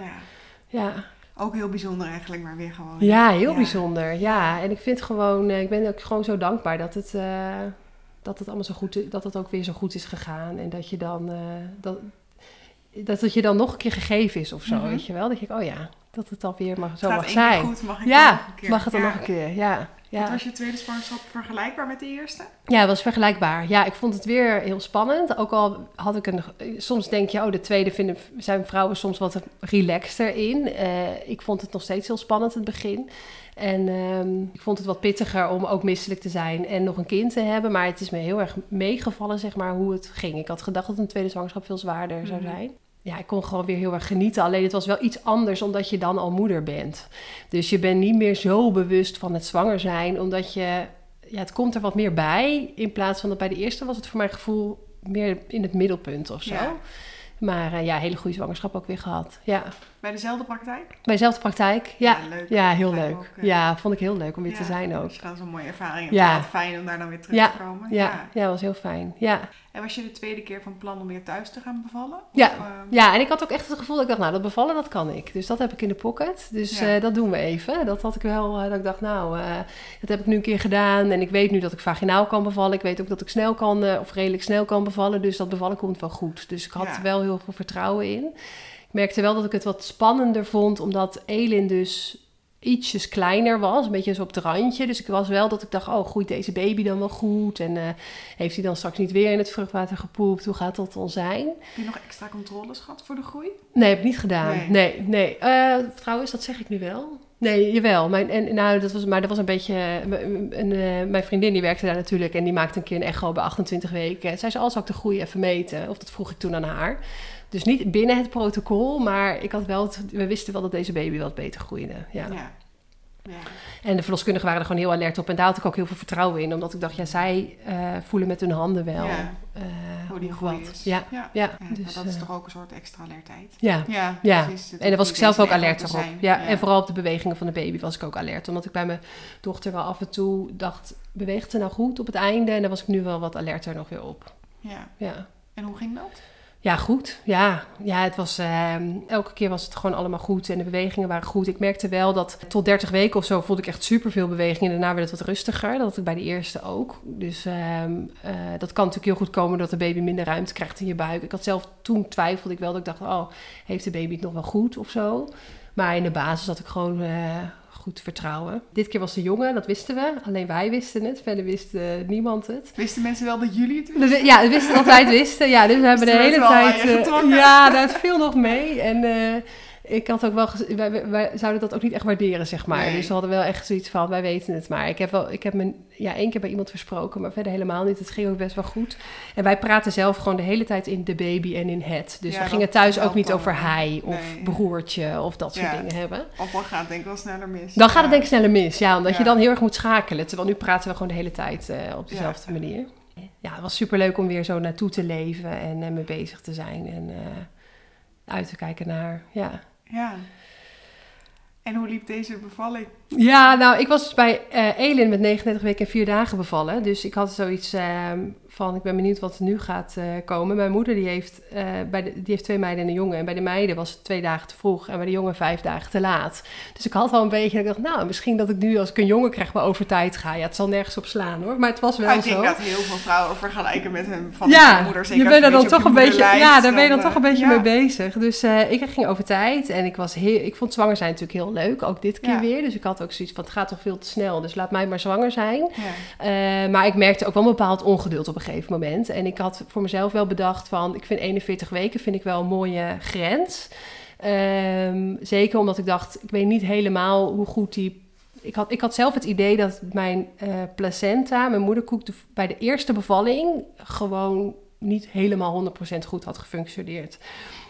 Ja. Ook heel bijzonder eigenlijk, maar weer gewoon. ja heel Ja. bijzonder. Ja, en ik vind gewoon, eh, ik ben ook gewoon zo dankbaar dat het... eh, dat het allemaal zo goed dat het ook weer zo goed is gegaan. En dat je dan eh, dat, dat het je dan nog een keer gegeven is of zo, Mhm. weet je wel? Dat je, oh ja, dat het alweer mag, zo gaat mag zijn. goed, mag ik Ja, dan nog een keer. mag het dan Ja. nog een keer, ja. Ja. Was je tweede zwangerschap vergelijkbaar met de eerste? ja, het was vergelijkbaar. Ja, ik vond het weer heel spannend. Ook al had ik een... Soms denk je, oh, de tweede vinden, zijn vrouwen soms wat relaxter in. Eh, ik vond het nog steeds heel spannend, het begin. En ehm, ik vond het wat pittiger om ook misselijk te zijn en nog een kind te hebben. Maar het is me heel erg meegevallen, zeg maar, hoe het ging. Ik had gedacht dat een tweede zwangerschap veel zwaarder zou Mhm. zijn. Ja, ik kon gewoon weer heel erg genieten. Alleen het was wel iets anders omdat je dan al moeder bent. Dus je bent niet meer zo bewust van het zwanger zijn, omdat je... Ja, het komt er wat meer bij. In plaats van dat bij de eerste was het voor mijn gevoel meer in het middelpunt of zo. Ja. Maar eh, ja, hele goede zwangerschap ook weer gehad. Ja. Bij dezelfde praktijk? Bij dezelfde praktijk. Ja, Ja, leuk. ja heel leuk. ook, eh, ja, vond ik heel leuk om weer te zijn ook. Je dan zo'n mooie ervaring Ja. fijn om daar dan weer terug te komen. Ja, ja, was heel fijn. Ja. En was je de tweede keer van plan om weer thuis te gaan bevallen? Ja. Of, eh, ja, en ik had ook echt het gevoel dat ik dacht, nou, dat bevallen, dat kan ik. Dus dat heb ik in de pocket. Dus eh, dat doen we even. Dat had ik wel, eh, dat ik dacht, nou, dat heb ik nu een keer gedaan. En ik weet nu dat ik vaginaal kan bevallen. Ik weet ook dat ik snel kan, of redelijk snel kan bevallen. Dus dat bevallen komt wel goed. Dus ik had er wel heel veel vertrouwen in. Ik merkte wel dat ik het wat spannender vond, omdat Elin dus ietsjes kleiner was, een beetje zo op het randje. Dus ik was wel dat ik dacht, oh, groeit deze baby dan wel goed? En eh, heeft hij dan straks niet weer in het vruchtwater gepoept? Hoe gaat dat dan zijn? Heb je nog extra controles gehad voor de groei? Nee, heb ik niet gedaan. Nee. Nee, nee. Eh, trouwens, dat zeg ik nu wel. Nee, jawel. Mijn, en, nou, dat was, maar dat was een beetje... Een, een, eh, mijn vriendin die werkte daar natuurlijk... en die maakte een keer een echo bij 28 weken. Zij zei, al zou ik de groei even meten? Of dat vroeg ik toen aan haar. Dus niet binnen het protocol, maar ik had wel het- we wisten wel dat deze baby wat beter groeide. Ja. ja. Ja. En de verloskundigen waren er gewoon heel alert op. En daar had ik ook heel veel vertrouwen in. Omdat ik dacht, ja, zij eh, voelen met hun handen wel Ja. eh, Hoe die groei wat. is. Ja, Ja. dus, maar dat is eh, toch ook een soort extra alertheid. ja. Ja, Ja, precies. En daar was ik zelf ook alert op. Ja, en vooral op de bewegingen van de baby was ik ook alert. Omdat ik bij mijn dochter wel af en toe dacht, beweegt ze nou goed op het einde? En daar was ik nu wel wat alerter nog weer op. Ja. Ja. En hoe ging dat? Ja, goed. Ja, ja het was, ehm, elke keer was het gewoon allemaal goed en de bewegingen waren goed. Ik merkte wel dat tot 30 weken of zo voelde ik echt superveel beweging. En daarna werd het wat rustiger. Dat had ik bij de eerste ook. Dus ehm, eh, dat kan natuurlijk heel goed komen dat de baby minder ruimte krijgt in je buik. Ik had zelf toen twijfelde ik wel dat ik dacht, oh, heeft de baby het nog wel goed of zo? Maar in de basis had ik gewoon eh, goed vertrouwen. Dit keer was de jongen, dat wisten we. Alleen wij wisten het. Verder wist eh, niemand het. Wisten mensen wel dat jullie het wisten? Ja, we wisten dat wij het wisten. Ja, dus we hebben de hele tijd... eh, ja, dat viel nog mee. En eh, ik had ook wel... Wij, wij- zouden dat ook niet echt waarderen, zeg maar. Nee. Dus we hadden wel echt zoiets van, wij weten het maar. Ik heb, wel, ik heb me ja, één keer bij iemand versproken, maar verder helemaal niet. Het ging ook best wel goed. En wij praten zelf gewoon de hele tijd in de baby en in het. Dus Ja, we gingen thuis ook niet over hij of Nee. broertje of dat soort Ja. dingen hebben. Of dan gaat het denk ik wel sneller mis. Dan gaat het denk ik sneller mis, ja. Omdat je dan heel erg moet schakelen. Terwijl nu praten we gewoon de hele tijd eh, op dezelfde manier. Ja, het was superleuk om weer zo naartoe te leven en eh, mee bezig te zijn. En eh, uit te kijken naar, ja. Ja. En hoe liep deze bevalling? Ja, nou, ik was bij eh Elin met 39 weken en 4 dagen bevallen. Dus ik had zoiets ehm, van, ik ben benieuwd wat er nu gaat eh, komen. Mijn moeder die heeft, eh, bij de, die heeft twee meiden en een jongen. En bij de meiden was het twee dagen te vroeg en bij de jongen vijf dagen te laat. Dus ik had wel een beetje, ik dacht, nou, misschien dat ik nu als ik een jongen krijg wel over tijd ga. Ja, het zal nergens op slaan hoor, maar het was wel Maar ik zo. denk dat heel veel vrouwen vergelijken met hun van ja, hun moeder. Zeker je bent er dan beetje toch een je beetje, ja, daar ben je dan eh, toch een beetje ja. mee bezig. Dus eh, ik ging over tijd en ik was heel, ik vond zwanger zijn natuurlijk heel leuk, ook dit keer Ja. weer. Dus ik had ook zoiets van, het gaat toch veel te snel, dus laat mij maar zwanger zijn. Ja. Eh, maar ik merkte ook wel een bepaald ongeduld op een gegeven moment. En ik had voor mezelf wel bedacht van, ik vind 41 weken vind ik wel een mooie grens. Ehm, zeker omdat ik dacht, ik weet niet helemaal hoe goed die... Ik had, ik had zelf het idee dat mijn eh, placenta, mijn moederkoek, de- bij de eerste bevalling gewoon niet helemaal 100% goed had gefunctioneerd.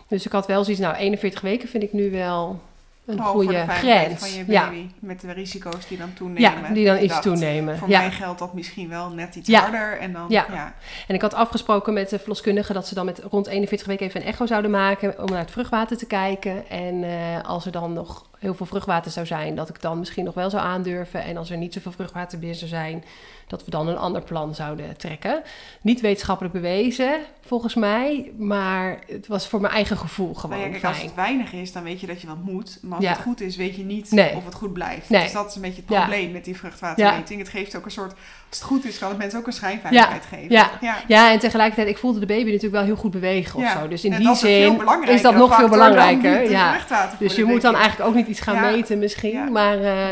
Dus ik had wel zoiets, nou 41 weken vind ik nu wel een Gewoon voor de goede grens. van je ja. baby. Met de risico's die dan toenemen. ja, die dan iets toenemen. Voor ja. mij geldt dat misschien wel net iets Ja. harder. En dan, Ja. ja. En ik had afgesproken met de verloskundige dat ze dan met rond 41 weken even een echo zouden maken om naar het vruchtwater te kijken. En eh, als er dan nog heel veel vruchtwater zou zijn, dat ik dan misschien nog wel zou aandurven. En als er niet zoveel vruchtwater meer zou zijn, dat we dan een ander plan zouden trekken. Niet wetenschappelijk bewezen, volgens mij, maar het was voor mijn eigen gevoel gewoon Nou ja, kijk, als het weinig is, dan weet je dat je wat moet. Maar als Ja. het goed is, weet je niet Nee. of het goed blijft. Nee. Dus dat is een beetje het Ja. probleem met die vruchtwatermeting. Het geeft ook een soort... Als het goed is, kan het mensen ook een schijnveiligheid geven. Ja. ja. En tegelijkertijd, ik voelde de baby natuurlijk wel heel goed bewegen of zo. Dus in die zin is dat nog veel belangrijker. Ja. Dus je moet dan eigenlijk ook niet iets gaan Ja. meten misschien. Ja. Maar eh,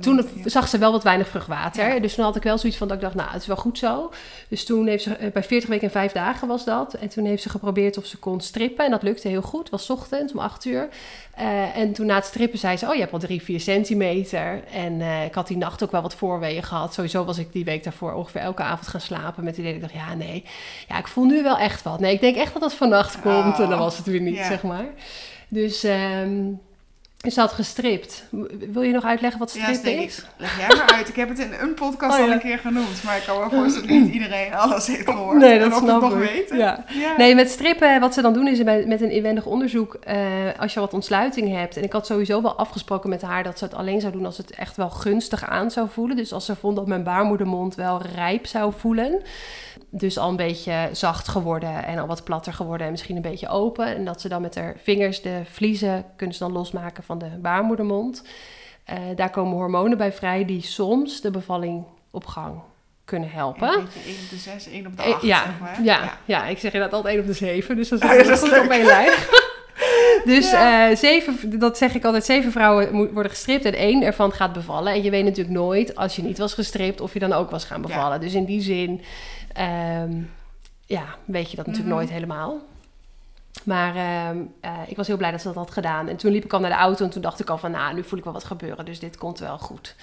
toen ja. zag ze wel wat weinig vruchtwater. Dus toen had ik wel zoiets van dat ik dacht, nou, het is wel goed zo. Dus toen heeft ze, eh, bij 40 weken en 5 dagen was dat. En toen heeft ze geprobeerd of ze kon strippen. En dat lukte heel goed. Het was 's ochtends om 8 uur. Eh, en toen na het strippen zei ze, oh, je hebt al 3, 4 centimeter. En ik had die nacht ook wel wat voorweeën gehad. Sowieso was ik die week daarvoor ongeveer elke avond gaan slapen. Met het idee dat ik dacht, ja, nee. Ja, ik voel nu wel echt wat. Nee, ik denk echt dat dat vannacht komt. En dan was het weer niet, zeg maar. Dus... ehm ze had gestript. Wil je nog uitleggen wat Ja, strip steek is? Leg jij maar uit. Ik heb het in een podcast Oh, al ja. een keer genoemd. Maar ik kan me voorstellen dat niet iedereen alles heeft gehoord. Nee, en dat of snap het nog ik. weten. Ja. Ja. Nee, met strippen, wat ze dan doen is met een inwendig onderzoek, eh, als je wat ontsluiting hebt. En ik had sowieso wel afgesproken met haar dat ze het alleen zou doen als het echt wel gunstig aan zou voelen. Dus als ze vond dat mijn baarmoedermond wel rijp zou voelen. Dus al een beetje zacht geworden en al wat platter geworden en misschien een beetje open. En dat ze dan met haar vingers de vliezen kunnen ze dan losmaken van de baarmoedermond. Eh, daar komen hormonen bij vrij die soms de bevalling op gang kunnen helpen. Een beetje 1 op de 6, 1 op de Eh, 8. ja, zeg maar. ja, ja. ik zeg inderdaad altijd 1 op de 7, dus dat Ja, is dat is goed leuk. op één lijn. dus eh, zeven, dat zeg ik altijd, zeven vrouwen worden gestript en één ervan gaat bevallen. En je weet natuurlijk nooit, als je niet was gestript, of je dan ook was gaan bevallen. Dus in die zin, ehm, ja, weet je dat natuurlijk Mhm. nooit helemaal. Maar ehm, eh, ik was heel blij dat ze dat had gedaan. En toen liep ik al naar de auto en toen dacht ik al van, nou, nu voel ik wel wat gebeuren, dus dit komt wel goed.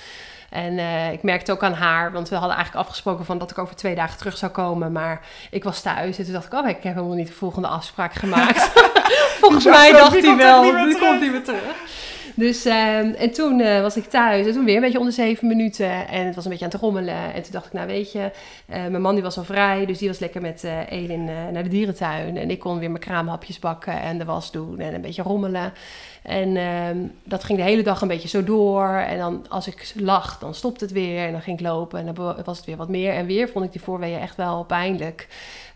En eh, ik merkte ook aan haar, want we hadden eigenlijk afgesproken van dat ik over twee dagen terug zou komen. Maar ik was thuis en toen dacht ik, oh, ik heb helemaal niet de volgende afspraak gemaakt. Volgens mij dacht hij wel, echt niet meer nu komt hij weer terug. Dus, ehm, en toen eh, was ik thuis en toen weer een beetje onder zeven minuten. En het was een beetje aan het rommelen. En toen dacht ik, nou weet je, eh, mijn man die was al vrij. Dus die was lekker met uh, Elin naar de dierentuin. En ik kon weer mijn kraamhapjes bakken en de was doen en een beetje rommelen. En ehm, dat ging de hele dag een beetje zo door. En dan als ik lag, dan stopte het weer. En dan ging ik lopen en dan was het weer wat meer. En weer vond ik die voorweeën echt wel pijnlijk.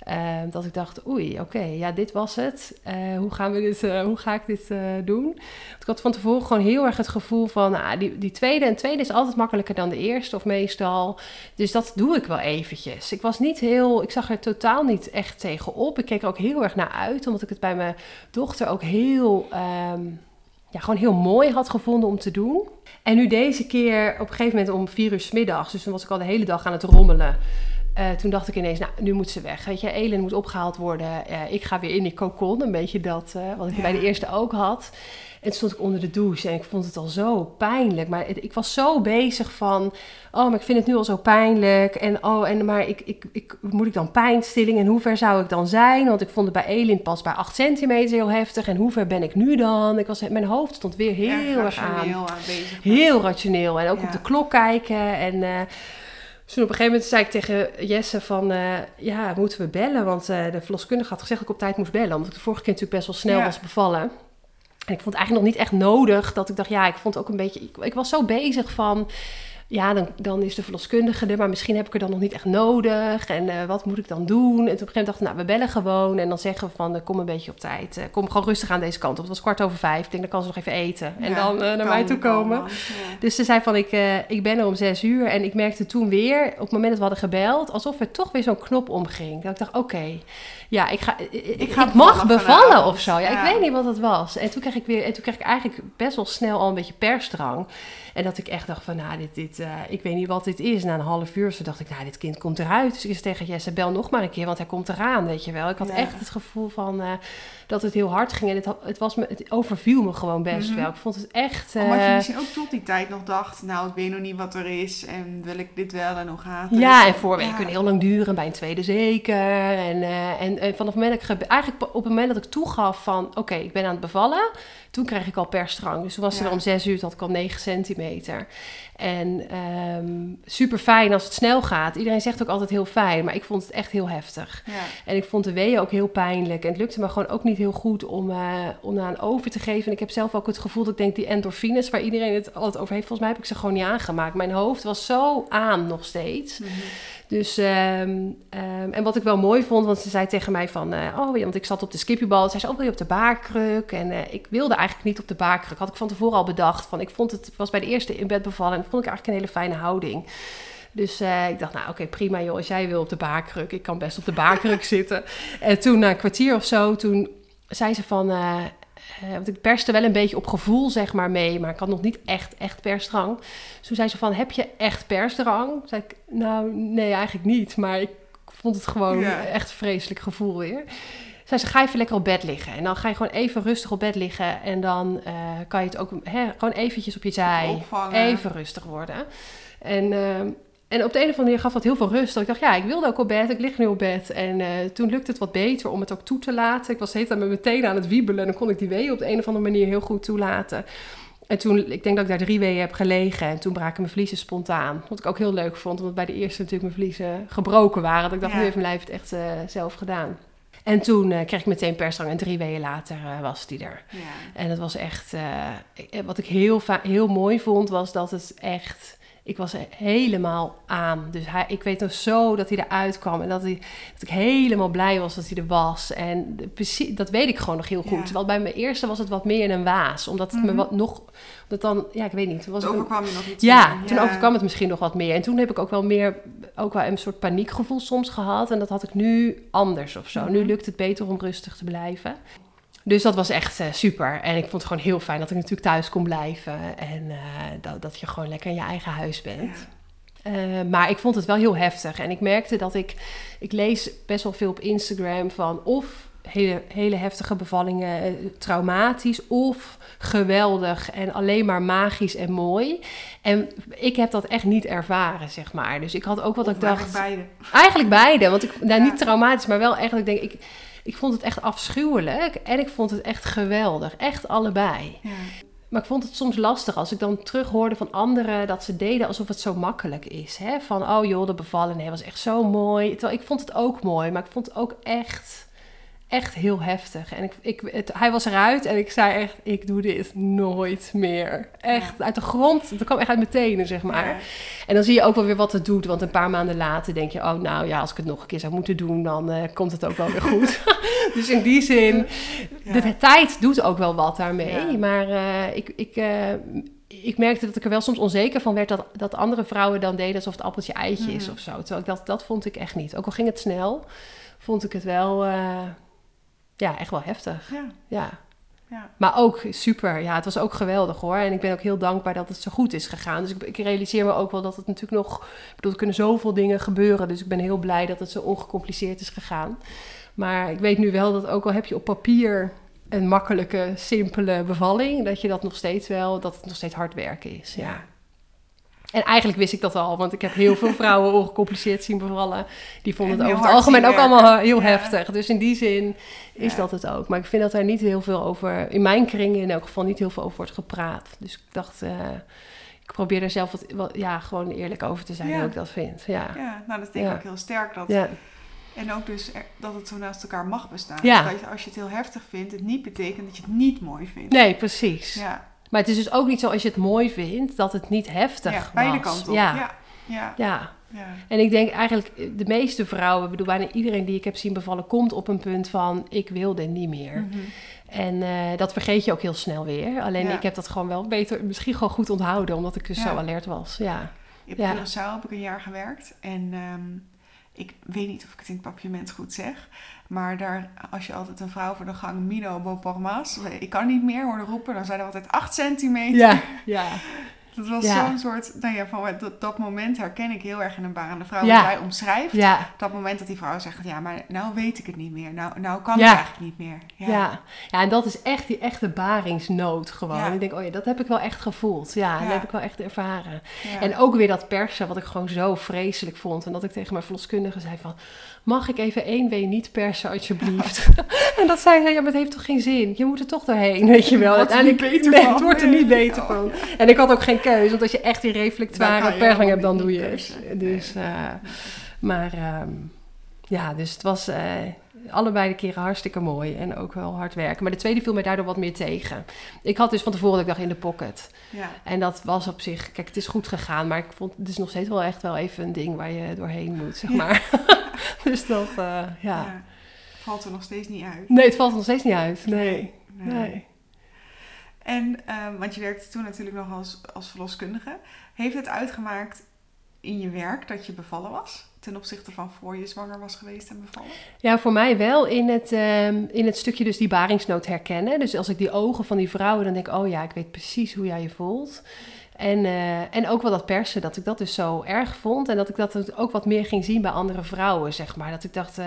Uh, dat ik dacht, oei, oké, ja, dit was het. Uh, hoe, gaan we dit, uh, hoe ga ik dit uh, doen? Ik had van tevoren gewoon heel erg het gevoel van, ah, die, die tweede en tweede is altijd makkelijker dan de eerste, of meestal. Dus dat doe ik wel eventjes. Ik was niet heel, ik zag er totaal niet echt tegenop. Ik keek er ook heel erg naar uit, omdat ik het bij mijn dochter ook heel, um, ja, gewoon heel mooi had gevonden om te doen. En nu deze keer op een gegeven moment om vier uur s middags, dus toen was ik al de hele dag aan het rommelen. Uh, toen dacht ik ineens, nou, nu moet ze weg. Weet je, Elin moet opgehaald worden. Uh, ik ga weer in die cocon, een beetje dat, uh, wat ik ja. bij de eerste ook had. En toen stond ik onder de douche en ik vond het al zo pijnlijk. Maar het, ik was zo bezig van, oh, maar ik vind het nu al zo pijnlijk. En oh, en maar ik, ik, ik, moet ik dan pijnstilling? En hoe ver zou ik dan zijn? Want ik vond het bij Elin pas bij 8 centimeter heel heftig. En hoe ver ben ik nu dan? Ik was, mijn hoofd stond weer heel erg aan. heel rationeel. En ook op de klok kijken en... Dus toen op een gegeven moment zei ik tegen Jesse van, uh, ja, moeten we bellen? Want uh, de verloskundige had gezegd dat ik op tijd moest bellen. Omdat ik de vorige keer natuurlijk best wel snel ja. was bevallen. En ik vond het eigenlijk nog niet echt nodig dat ik dacht, ja, ik vond ook een beetje... Ik, ik was zo bezig van, ja, dan, dan is de verloskundige er, maar misschien heb ik er dan nog niet echt nodig. En uh, wat moet ik dan doen? En toen op een gegeven moment dacht ik, nou, we bellen gewoon. En dan zeggen we van, uh, kom een beetje op tijd. Uh, kom gewoon rustig aan deze kant op. Het was kwart over vijf. Ik denk, dan kan ze nog even eten. En ja, dan naar mij toe komen. komen. Ja. Dus ze zei van, ik, ik ben er om zes uur. En ik merkte toen weer, op het moment dat we hadden gebeld... alsof er toch weer zo'n knop omging. Dat ik dacht, oké, okay, ja, ik, ga, ik, ik, ga ik mag bevallen of zo. Ja, ik weet niet wat het was. En toen kreeg ik weer, en toen kreeg ik eigenlijk best wel snel al een beetje persdrang. En dat ik echt dacht van, nou, dit, dit, uh, ik weet niet wat dit is. Na een half uur zo dacht ik, nou, dit kind komt eruit. Dus ik zei tegen Jesse, bel nog maar een keer, want hij komt eraan, weet je wel. Ik had ja. echt het gevoel van uh, dat het heel hard ging. En het, het, was me, het overviel me gewoon best mm -hmm. wel. Ik vond het echt... Uh, Omdat je misschien ook tot die tijd nog dacht, nou, ik weet nog niet wat er is. En wil ik dit wel en hoe gaat het? Ja, en voorweken ja. kunnen heel lang duren, bij een tweede zeker. En, en, en vanaf het moment dat ik, eigenlijk op het moment dat ik toegaf van, oké, okay, ik ben aan het bevallen... Toen kreeg ik al persdrang. Dus toen was ja. er om zes uur, had ik al 9 centimeter. En um, super fijn als het snel gaat. Iedereen zegt ook altijd heel fijn, maar ik vond het echt heel heftig. Ja. En ik vond de weeën ook heel pijnlijk. En het lukte me gewoon ook niet heel goed om, uh, om aan over te geven. En ik heb zelf ook het gevoel dat ik denk die endorfines, waar iedereen het altijd over heeft, volgens mij heb ik ze gewoon niet aangemaakt. Mijn hoofd was zo aan nog steeds. Mm -hmm. Dus, um, um, en wat ik wel mooi vond, want ze zei tegen mij van, uh, oh, want ik zat op de skippybal. Zij zei, oh, wil je op de baarkruk? En uh, ik wilde eigenlijk niet op de baarkruk. Had ik van tevoren al bedacht. Van, ik vond het, was bij de eerste in bed bevallen en vond ik eigenlijk een hele fijne houding. Dus uh, ik dacht, nou oké, prima joh, als jij wil op de baarkruk. Ik kan best op de baarkruk zitten. En toen na een kwartier of zo, toen zei ze van... Uh, uh, want ik perste wel een beetje op gevoel, zeg maar, mee. Maar ik had nog niet echt, echt persdrang. Dus toen zei ze van, heb je echt persdrang? Toen zei ik, nou, nee, eigenlijk niet. Maar ik vond het gewoon Ja. echt een vreselijk gevoel weer. Zei ze, ga even lekker op bed liggen. En dan ga je gewoon even rustig op bed liggen. En dan uh, kan je het ook hè, gewoon eventjes op je zij. Opvangen. Even rustig worden. En, uh, en op de een of andere manier gaf dat heel veel rust. Dat ik dacht, ja, ik wilde ook op bed. Ik lig nu op bed. En uh, toen lukte het wat beter om het ook toe te laten. Ik was de hele tijd met mijn tenen aan het wiebelen. En dan kon ik die weeën op de een of andere manier heel goed toelaten. En toen, ik denk dat ik daar drie weeën heb gelegen. En toen braken mijn vliezen spontaan. Wat ik ook heel leuk vond. Omdat bij de eerste natuurlijk mijn vliezen gebroken waren. Dat ik dacht, Ja. nu heeft mijn lijf het echt uh, zelf gedaan. En toen uh, kreeg ik meteen persdrang. En drie weken later uh, was die er. Ja. En het was echt... Wat ik heel, heel mooi vond, was dat het echt... Ik was er helemaal aan. Dus hij, ik weet nog zo dat hij eruit kwam. En dat, hij, dat ik helemaal blij was dat hij er was. En de, precies, dat weet ik gewoon nog heel goed. Ja. Terwijl bij mijn eerste was het wat meer in een waas. Omdat het Mhm. me wat nog... Dat dan, ja, ik weet niet. Was Toen ik een- overkwam je nog iets ja, meer. toen overkwam het misschien nog wat meer. En toen heb ik ook wel meer, ook wel een soort paniekgevoel soms gehad. En dat had ik nu anders of zo. Mhm. Nu lukt het beter om rustig te blijven. Dus dat was echt eh, super. En ik vond het gewoon heel fijn dat ik natuurlijk thuis kon blijven. En eh, dat, dat je gewoon lekker in je eigen huis bent. Uh, maar ik vond het wel heel heftig. En ik merkte dat ik... Ik lees best wel veel op Instagram van... of hele, hele heftige bevallingen, eh, traumatisch... of geweldig en alleen maar magisch en mooi. En ik heb dat echt niet ervaren, zeg maar. Dus ik had ook wat Of ik dacht... Beide. Eigenlijk beide. Want ik, nou, Ja. niet traumatisch, maar wel eigenlijk denk ik... Ik vond het echt afschuwelijk en ik vond het echt geweldig. Echt allebei. Ja. maar ik vond het soms lastig als ik dan terug hoorde van anderen dat ze deden alsof het zo makkelijk is. Hè? Van, oh joh, de bevallen, nee, was echt zo mooi. Terwijl ik vond het ook mooi, maar ik vond het ook echt echt heel heftig. En ik, ik, het, hij was eruit en ik zei echt, ik doe dit nooit meer. Echt, uit de grond, dat kwam echt uit mijn tenen, zeg maar. En dan zie je ook wel weer wat het doet. Want een paar maanden later denk je, oh nou ja, als ik het nog een keer zou moeten doen, dan uh, komt het ook wel weer goed. dus in die zin, de tijd doet ook wel wat daarmee. Maar uh, ik... ik uh, ik merkte dat ik er wel soms onzeker van werd dat, dat andere vrouwen dan deden alsof het appeltje eitje is mm. of zo. Terwijl ik dat, dat vond ik echt niet. Ook al ging het snel, vond ik het wel, uh, ja, echt wel heftig. Ja. ja. ja. Maar ook super. Ja, het was ook geweldig hoor. En ik ben ook heel dankbaar dat het zo goed is gegaan. Dus ik, ik realiseer me ook wel dat het natuurlijk nog... Ik bedoel, er kunnen zoveel dingen gebeuren. Dus ik ben heel blij dat het zo ongecompliceerd is gegaan. Maar ik weet nu wel dat ook al heb je op papier een makkelijke, simpele bevalling... dat je dat nog steeds wel... dat het nog steeds hard werken is. ja. En eigenlijk wist ik dat al, want ik heb heel veel vrouwen ongecompliceerd zien bevallen. Die vonden het over het algemeen ook allemaal heel heftig. Dus in die zin is dat het ook. Maar ik vind dat er niet heel veel over, in mijn kringen in elk geval, niet heel veel over wordt gepraat. Dus ik dacht, uh, ik probeer er zelf wat, ja, gewoon eerlijk over te zijn hoe ik dat vind. Ja, ja nou dat denk ik ook heel sterk. Dat, En ook dus dat het zo naast elkaar mag bestaan. Ja. Dat je, als je het heel heftig vindt, het niet betekent dat je het niet mooi vindt. Nee, precies. Ja. Maar het is dus ook niet zo als je het mooi vindt, dat het niet heftig ja, beide kanten op. Ja. Ja. ja. ja. En ik denk eigenlijk, de meeste vrouwen, bedoel, bijna iedereen die ik heb zien bevallen, komt op een punt van, ik wil dit niet meer. Mhm. En uh, dat vergeet je ook heel snel weer. Alleen ik heb dat gewoon wel beter, misschien gewoon goed onthouden, omdat ik dus zo alert was. Ja. In ja. Curaçao heb ik een jaar gewerkt en um, ik weet niet of ik het in het papierment goed zeg. Maar daar, als je altijd een vrouw voor de gang Mino Boparmas, ik kan niet meer hoorde roepen, dan zijn er altijd 8 centimeter. Ja. Dat was zo'n soort, nou ja, van dat, dat moment herken ik heel erg in een barende vrouw. Ja. Wat jij omschrijft. Ja. Dat moment dat die vrouw zegt, ja, maar nou weet ik het niet meer. Nou, nou kan ik eigenlijk niet meer. Ja. ja. Ja. en dat is echt die echte baringsnood gewoon. Ik denk, oh ja, dat heb ik wel echt gevoeld. Ja, dat heb ik wel echt ervaren. En ook weer dat persen, wat ik gewoon zo vreselijk vond. En dat ik tegen mijn verloskundige zei van, mag ik even één wee niet persen alsjeblieft? en dat zei ze, ja, maar het heeft toch geen zin? Je moet er toch doorheen, weet je wel. Uiteindelijk, nee, het wordt er niet beter van. En ik had ook geen keuze, want als je echt die reflectoire persing hebt, dan doe je het. Dus, uh, maar ehm, ja, dus het was... Uh, allebei de keren hartstikke mooi en ook wel hard werken. Maar de tweede viel mij daardoor wat meer tegen. Ik had dus van tevoren dat ik dacht in de pocket. Ja. En dat was op zich, kijk, het is goed gegaan, maar ik vond het is nog steeds wel echt wel even een ding waar je doorheen moet, zeg maar. dus dat, uh, ja. ja. Valt er nog steeds niet uit. Nee, het valt er nog steeds niet uit. Nee. nee. En, uh, want je werkte toen natuurlijk nog als, als verloskundige. Heeft het uitgemaakt in je werk dat je bevallen was? Ten opzichte van voor je zwanger was geweest en bevallen? Ja, voor mij wel in het, um, in het stukje dus die baringsnood herkennen. Dus als ik die ogen van die vrouwen, dan denk ik, oh ja, ik weet precies hoe jij je voelt. En, uh, en ook wel dat persen, dat ik dat dus zo erg vond. En dat ik dat ook wat meer ging zien bij andere vrouwen, zeg maar. Dat ik dacht, uh,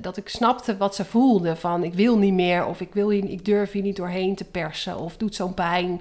dat ik snapte wat ze voelden. Van ik wil niet meer, of ik, wil hier, ik durf hier niet doorheen te persen, of doet zo'n pijn.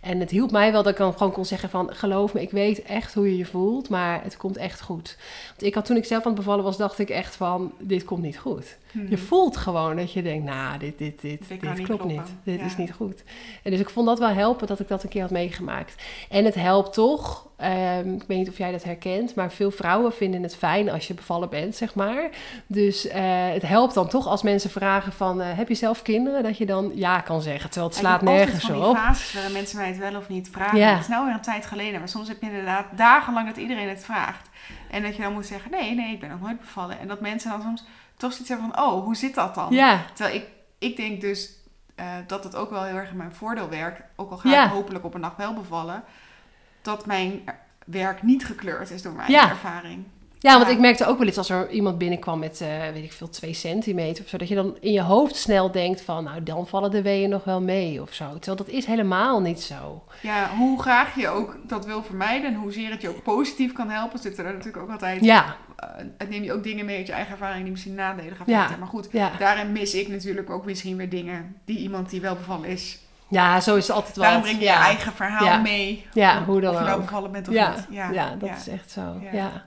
En het hielp mij wel dat ik dan gewoon kon zeggen van... geloof me, ik weet echt hoe je je voelt, maar het komt echt goed. Want ik had toen ik zelf aan het bevallen was, dacht ik echt van... dit komt niet goed. Je mhm. voelt gewoon dat je denkt, nou, dit, dit, dit, dit, klopt niet. Dit is niet goed. En dus ik vond dat wel helpen dat ik dat een keer had meegemaakt. En het helpt toch, um, ik weet niet of jij dat herkent... maar veel vrouwen vinden het fijn als je bevallen bent, zeg maar. Dus uh, het helpt dan toch als mensen vragen van... Uh, heb je zelf kinderen? Dat je dan ja kan zeggen, terwijl het slaat nergens op. Fases waarin mensen mij het wel of niet vragen. Ja. Het is nou weer een tijd geleden, maar soms heb je inderdaad dagenlang dat iedereen het vraagt. En dat je dan moet zeggen, nee, nee, ik ben nog nooit bevallen. En dat mensen dan soms toch zoiets hebben van, oh, hoe zit dat dan? Ja. Terwijl ik, ik denk dus uh, dat het ook wel heel erg in mijn voordeel werkt. Ook al ga ik hopelijk op een dag wel bevallen. Dat mijn werk niet gekleurd is door mijn ja. ervaring. Ja, want ik merkte ook wel eens als er iemand binnenkwam met, uh, weet ik veel, twee centimeter of zo, dat je dan in je hoofd snel denkt van, nou, dan vallen de weeën nog wel mee of zo. Terwijl dat is helemaal niet zo. Ja, hoe graag je ook dat wil vermijden en hoezeer het je ook positief kan helpen, zitten er natuurlijk ook altijd. Ja. Het neem je ook dingen mee uit je eigen ervaring die misschien nadelen gaan ja. Maar goed, ja. daarin mis ik natuurlijk ook misschien weer dingen die iemand die wel bevallen is ja, zo is het altijd wel. Daarom breng je je eigen verhaal mee. Ja, hoe dan of je nou bevallen bent of ja. niet. Ja, ja dat is echt zo. Ja.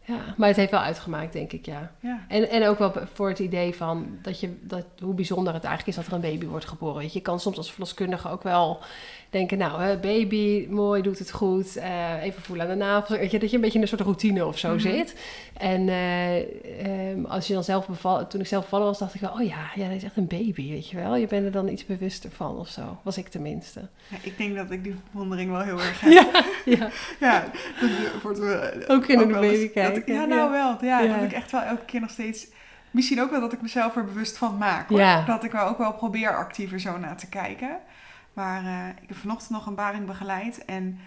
ja, maar het heeft wel uitgemaakt, denk ik, ja. Ja. En, en ook wel voor het idee van dat je, dat, hoe bijzonder het eigenlijk is dat er een baby wordt geboren. Weet je, je kan soms als verloskundige ook wel denken, nou, hè, baby, mooi, doet het goed. eh, even voelen aan de navel. Weet je, dat je een beetje in een soort routine of zo Mhm. zit. En eh, ehm, als je dan zelf beval, toen ik zelf bevallen was, dacht ik wel, oh ja, ja, dat is echt een baby, weet je wel. Je bent er dan iets bewuster van of zo. Was ik tenminste. Ja, ik denk dat ik die verwondering wel heel erg heb. Ja, ja. Ja, dat wordt wel- Ook in een wel eens baby ik- ja, ja. nou wel. Ja, Ja. dat ik echt wel elke keer nog steeds... Misschien ook wel dat ik mezelf er bewust van maak. Hoor. Ja. Dat ik er ook wel probeer actiever zo naar te kijken. Maar eh, ik heb vanochtend nog een baring begeleid. En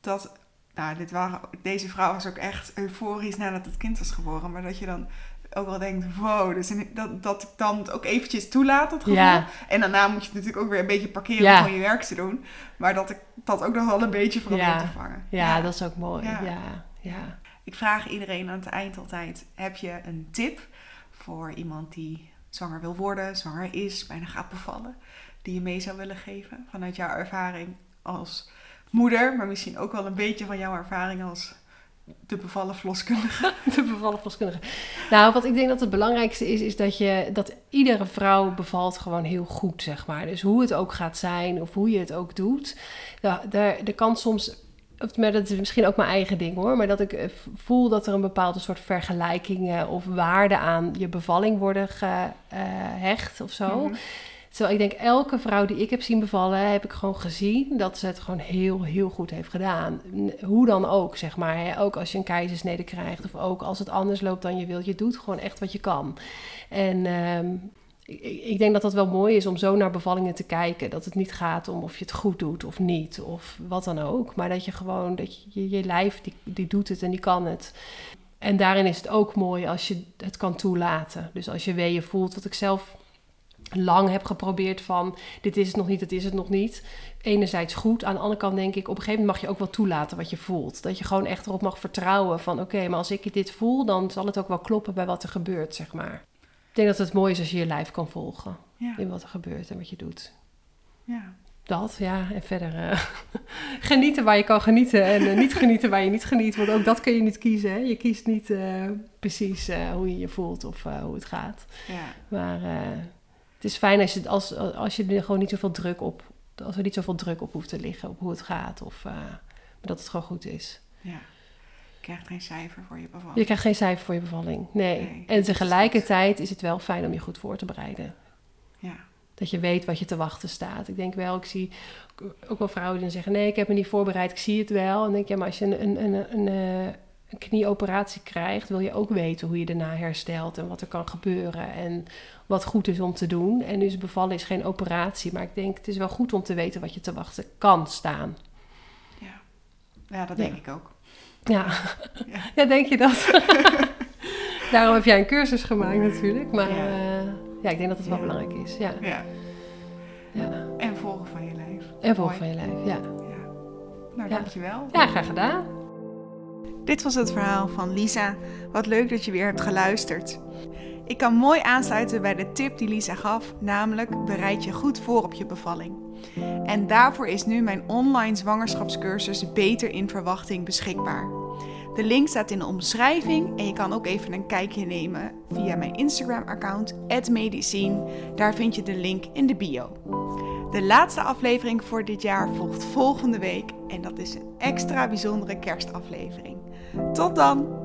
dat... Nou, dit waren, deze vrouw was ook echt euforisch nadat het kind was geboren. Maar dat je dan ook wel denkt, wow. Dus dat, dat ik dan het ook eventjes toelaat, dat gevoel. Ja. En daarna moet je natuurlijk ook weer een beetje parkeren Ja. om je werk te doen. Maar dat ik dat ook nog wel een beetje probeer Ja. te vangen. Ja, dat is ook mooi. Ja, ja. Ik vraag iedereen aan het eind altijd: heb je een tip voor iemand die zwanger wil worden, zwanger is, bijna gaat bevallen, die je mee zou willen geven vanuit jouw ervaring als moeder, maar misschien ook wel een beetje van jouw ervaring als de bevallen verloskundige? De bevallen. Nou, wat ik denk dat het belangrijkste is, is dat, je, dat iedere vrouw bevalt gewoon heel goed, zeg maar. Dus hoe het ook gaat zijn of hoe je het ook doet. Er kan soms, maar dat is misschien ook mijn eigen ding hoor, maar dat ik eh, voel dat er een bepaalde soort vergelijkingen of waarden aan je bevalling worden gehecht of zo. Mhm. Terwijl ik denk, elke vrouw die ik heb zien bevallen, heb ik gewoon gezien dat ze het gewoon heel, heel goed heeft gedaan. Hoe dan ook, zeg maar. Hè? Ook als je een keizersnede krijgt of ook als het anders loopt dan je wilt. Je doet gewoon echt wat je kan. En ehm, ik, ik denk dat dat wel mooi is om zo naar bevallingen te kijken. Dat het niet gaat om of je het goed doet of niet, of wat dan ook. Maar dat je gewoon, dat je, je lijf, die, die doet het en die kan het. En daarin is het ook mooi als je het kan toelaten. Dus als je weeën voelt, wat ik zelf lang heb geprobeerd van dit is het nog niet, dit is het nog niet. Enerzijds goed, aan de andere kant denk ik op een gegeven moment mag je ook wel toelaten wat je voelt. Dat je gewoon echt erop mag vertrouwen van oké, maar als ik dit voel, dan zal het ook wel kloppen bij wat er gebeurt, zeg maar. Ik denk dat het mooi is als je je lijf kan volgen Ja, in wat er gebeurt en wat je doet. ja. Dat, ja. En verder eh, genieten waar je kan genieten en eh, niet genieten waar je niet geniet. Want ook dat kun je niet kiezen. Hè? Je kiest niet eh, precies hoe je je voelt of hoe het gaat. ja. Maar het is fijn als je, als, als je er gewoon niet zoveel druk op... Als er niet zoveel druk op hoeft te liggen op hoe het gaat. Of dat het gewoon goed is. ja. Je krijgt geen cijfer voor je bevalling. Je krijgt geen cijfer voor je bevalling. Nee. Nee, en tegelijkertijd is het wel fijn om je goed voor te bereiden. Ja, Dat je weet wat je te wachten staat. Ik denk wel, ik zie ook wel vrouwen die dan zeggen: Nee, ik heb me niet voorbereid, ik zie het wel. En dan denk ik, ja, maar als je een, een, een, een, eh, een knieoperatie krijgt, wil je ook weten hoe je daarna herstelt en wat er kan gebeuren en wat goed is om te doen. En dus bevallen is geen operatie, maar ik denk het is wel goed om te weten wat je te wachten kan staan. ja. ja dat Ja. denk ik ook. Ja, Ja. ja denk je dat? Daarom heb jij een cursus gemaakt natuurlijk. Maar Ja. ja, ja ik denk dat het wel belangrijk is. Ja. En volgen van je lijf. En volg Mooi. van je lijf. Ja. Ja. Nou, Ja. dankjewel. ja, graag gedaan. Dit was het verhaal van Lisa. Wat leuk dat je weer hebt geluisterd. Ik kan mooi aansluiten bij de tip die Lisa gaf, namelijk bereid je goed voor op je bevalling. En daarvoor is nu mijn online zwangerschapscursus Beter in Verwachting beschikbaar. De link staat in de omschrijving en je kan ook even een kijkje nemen via mijn Instagram-account @medicine. Daar vind je de link in de bio. De laatste aflevering voor dit jaar volgt volgende week en dat is een extra bijzondere kerstaflevering. Tot dan!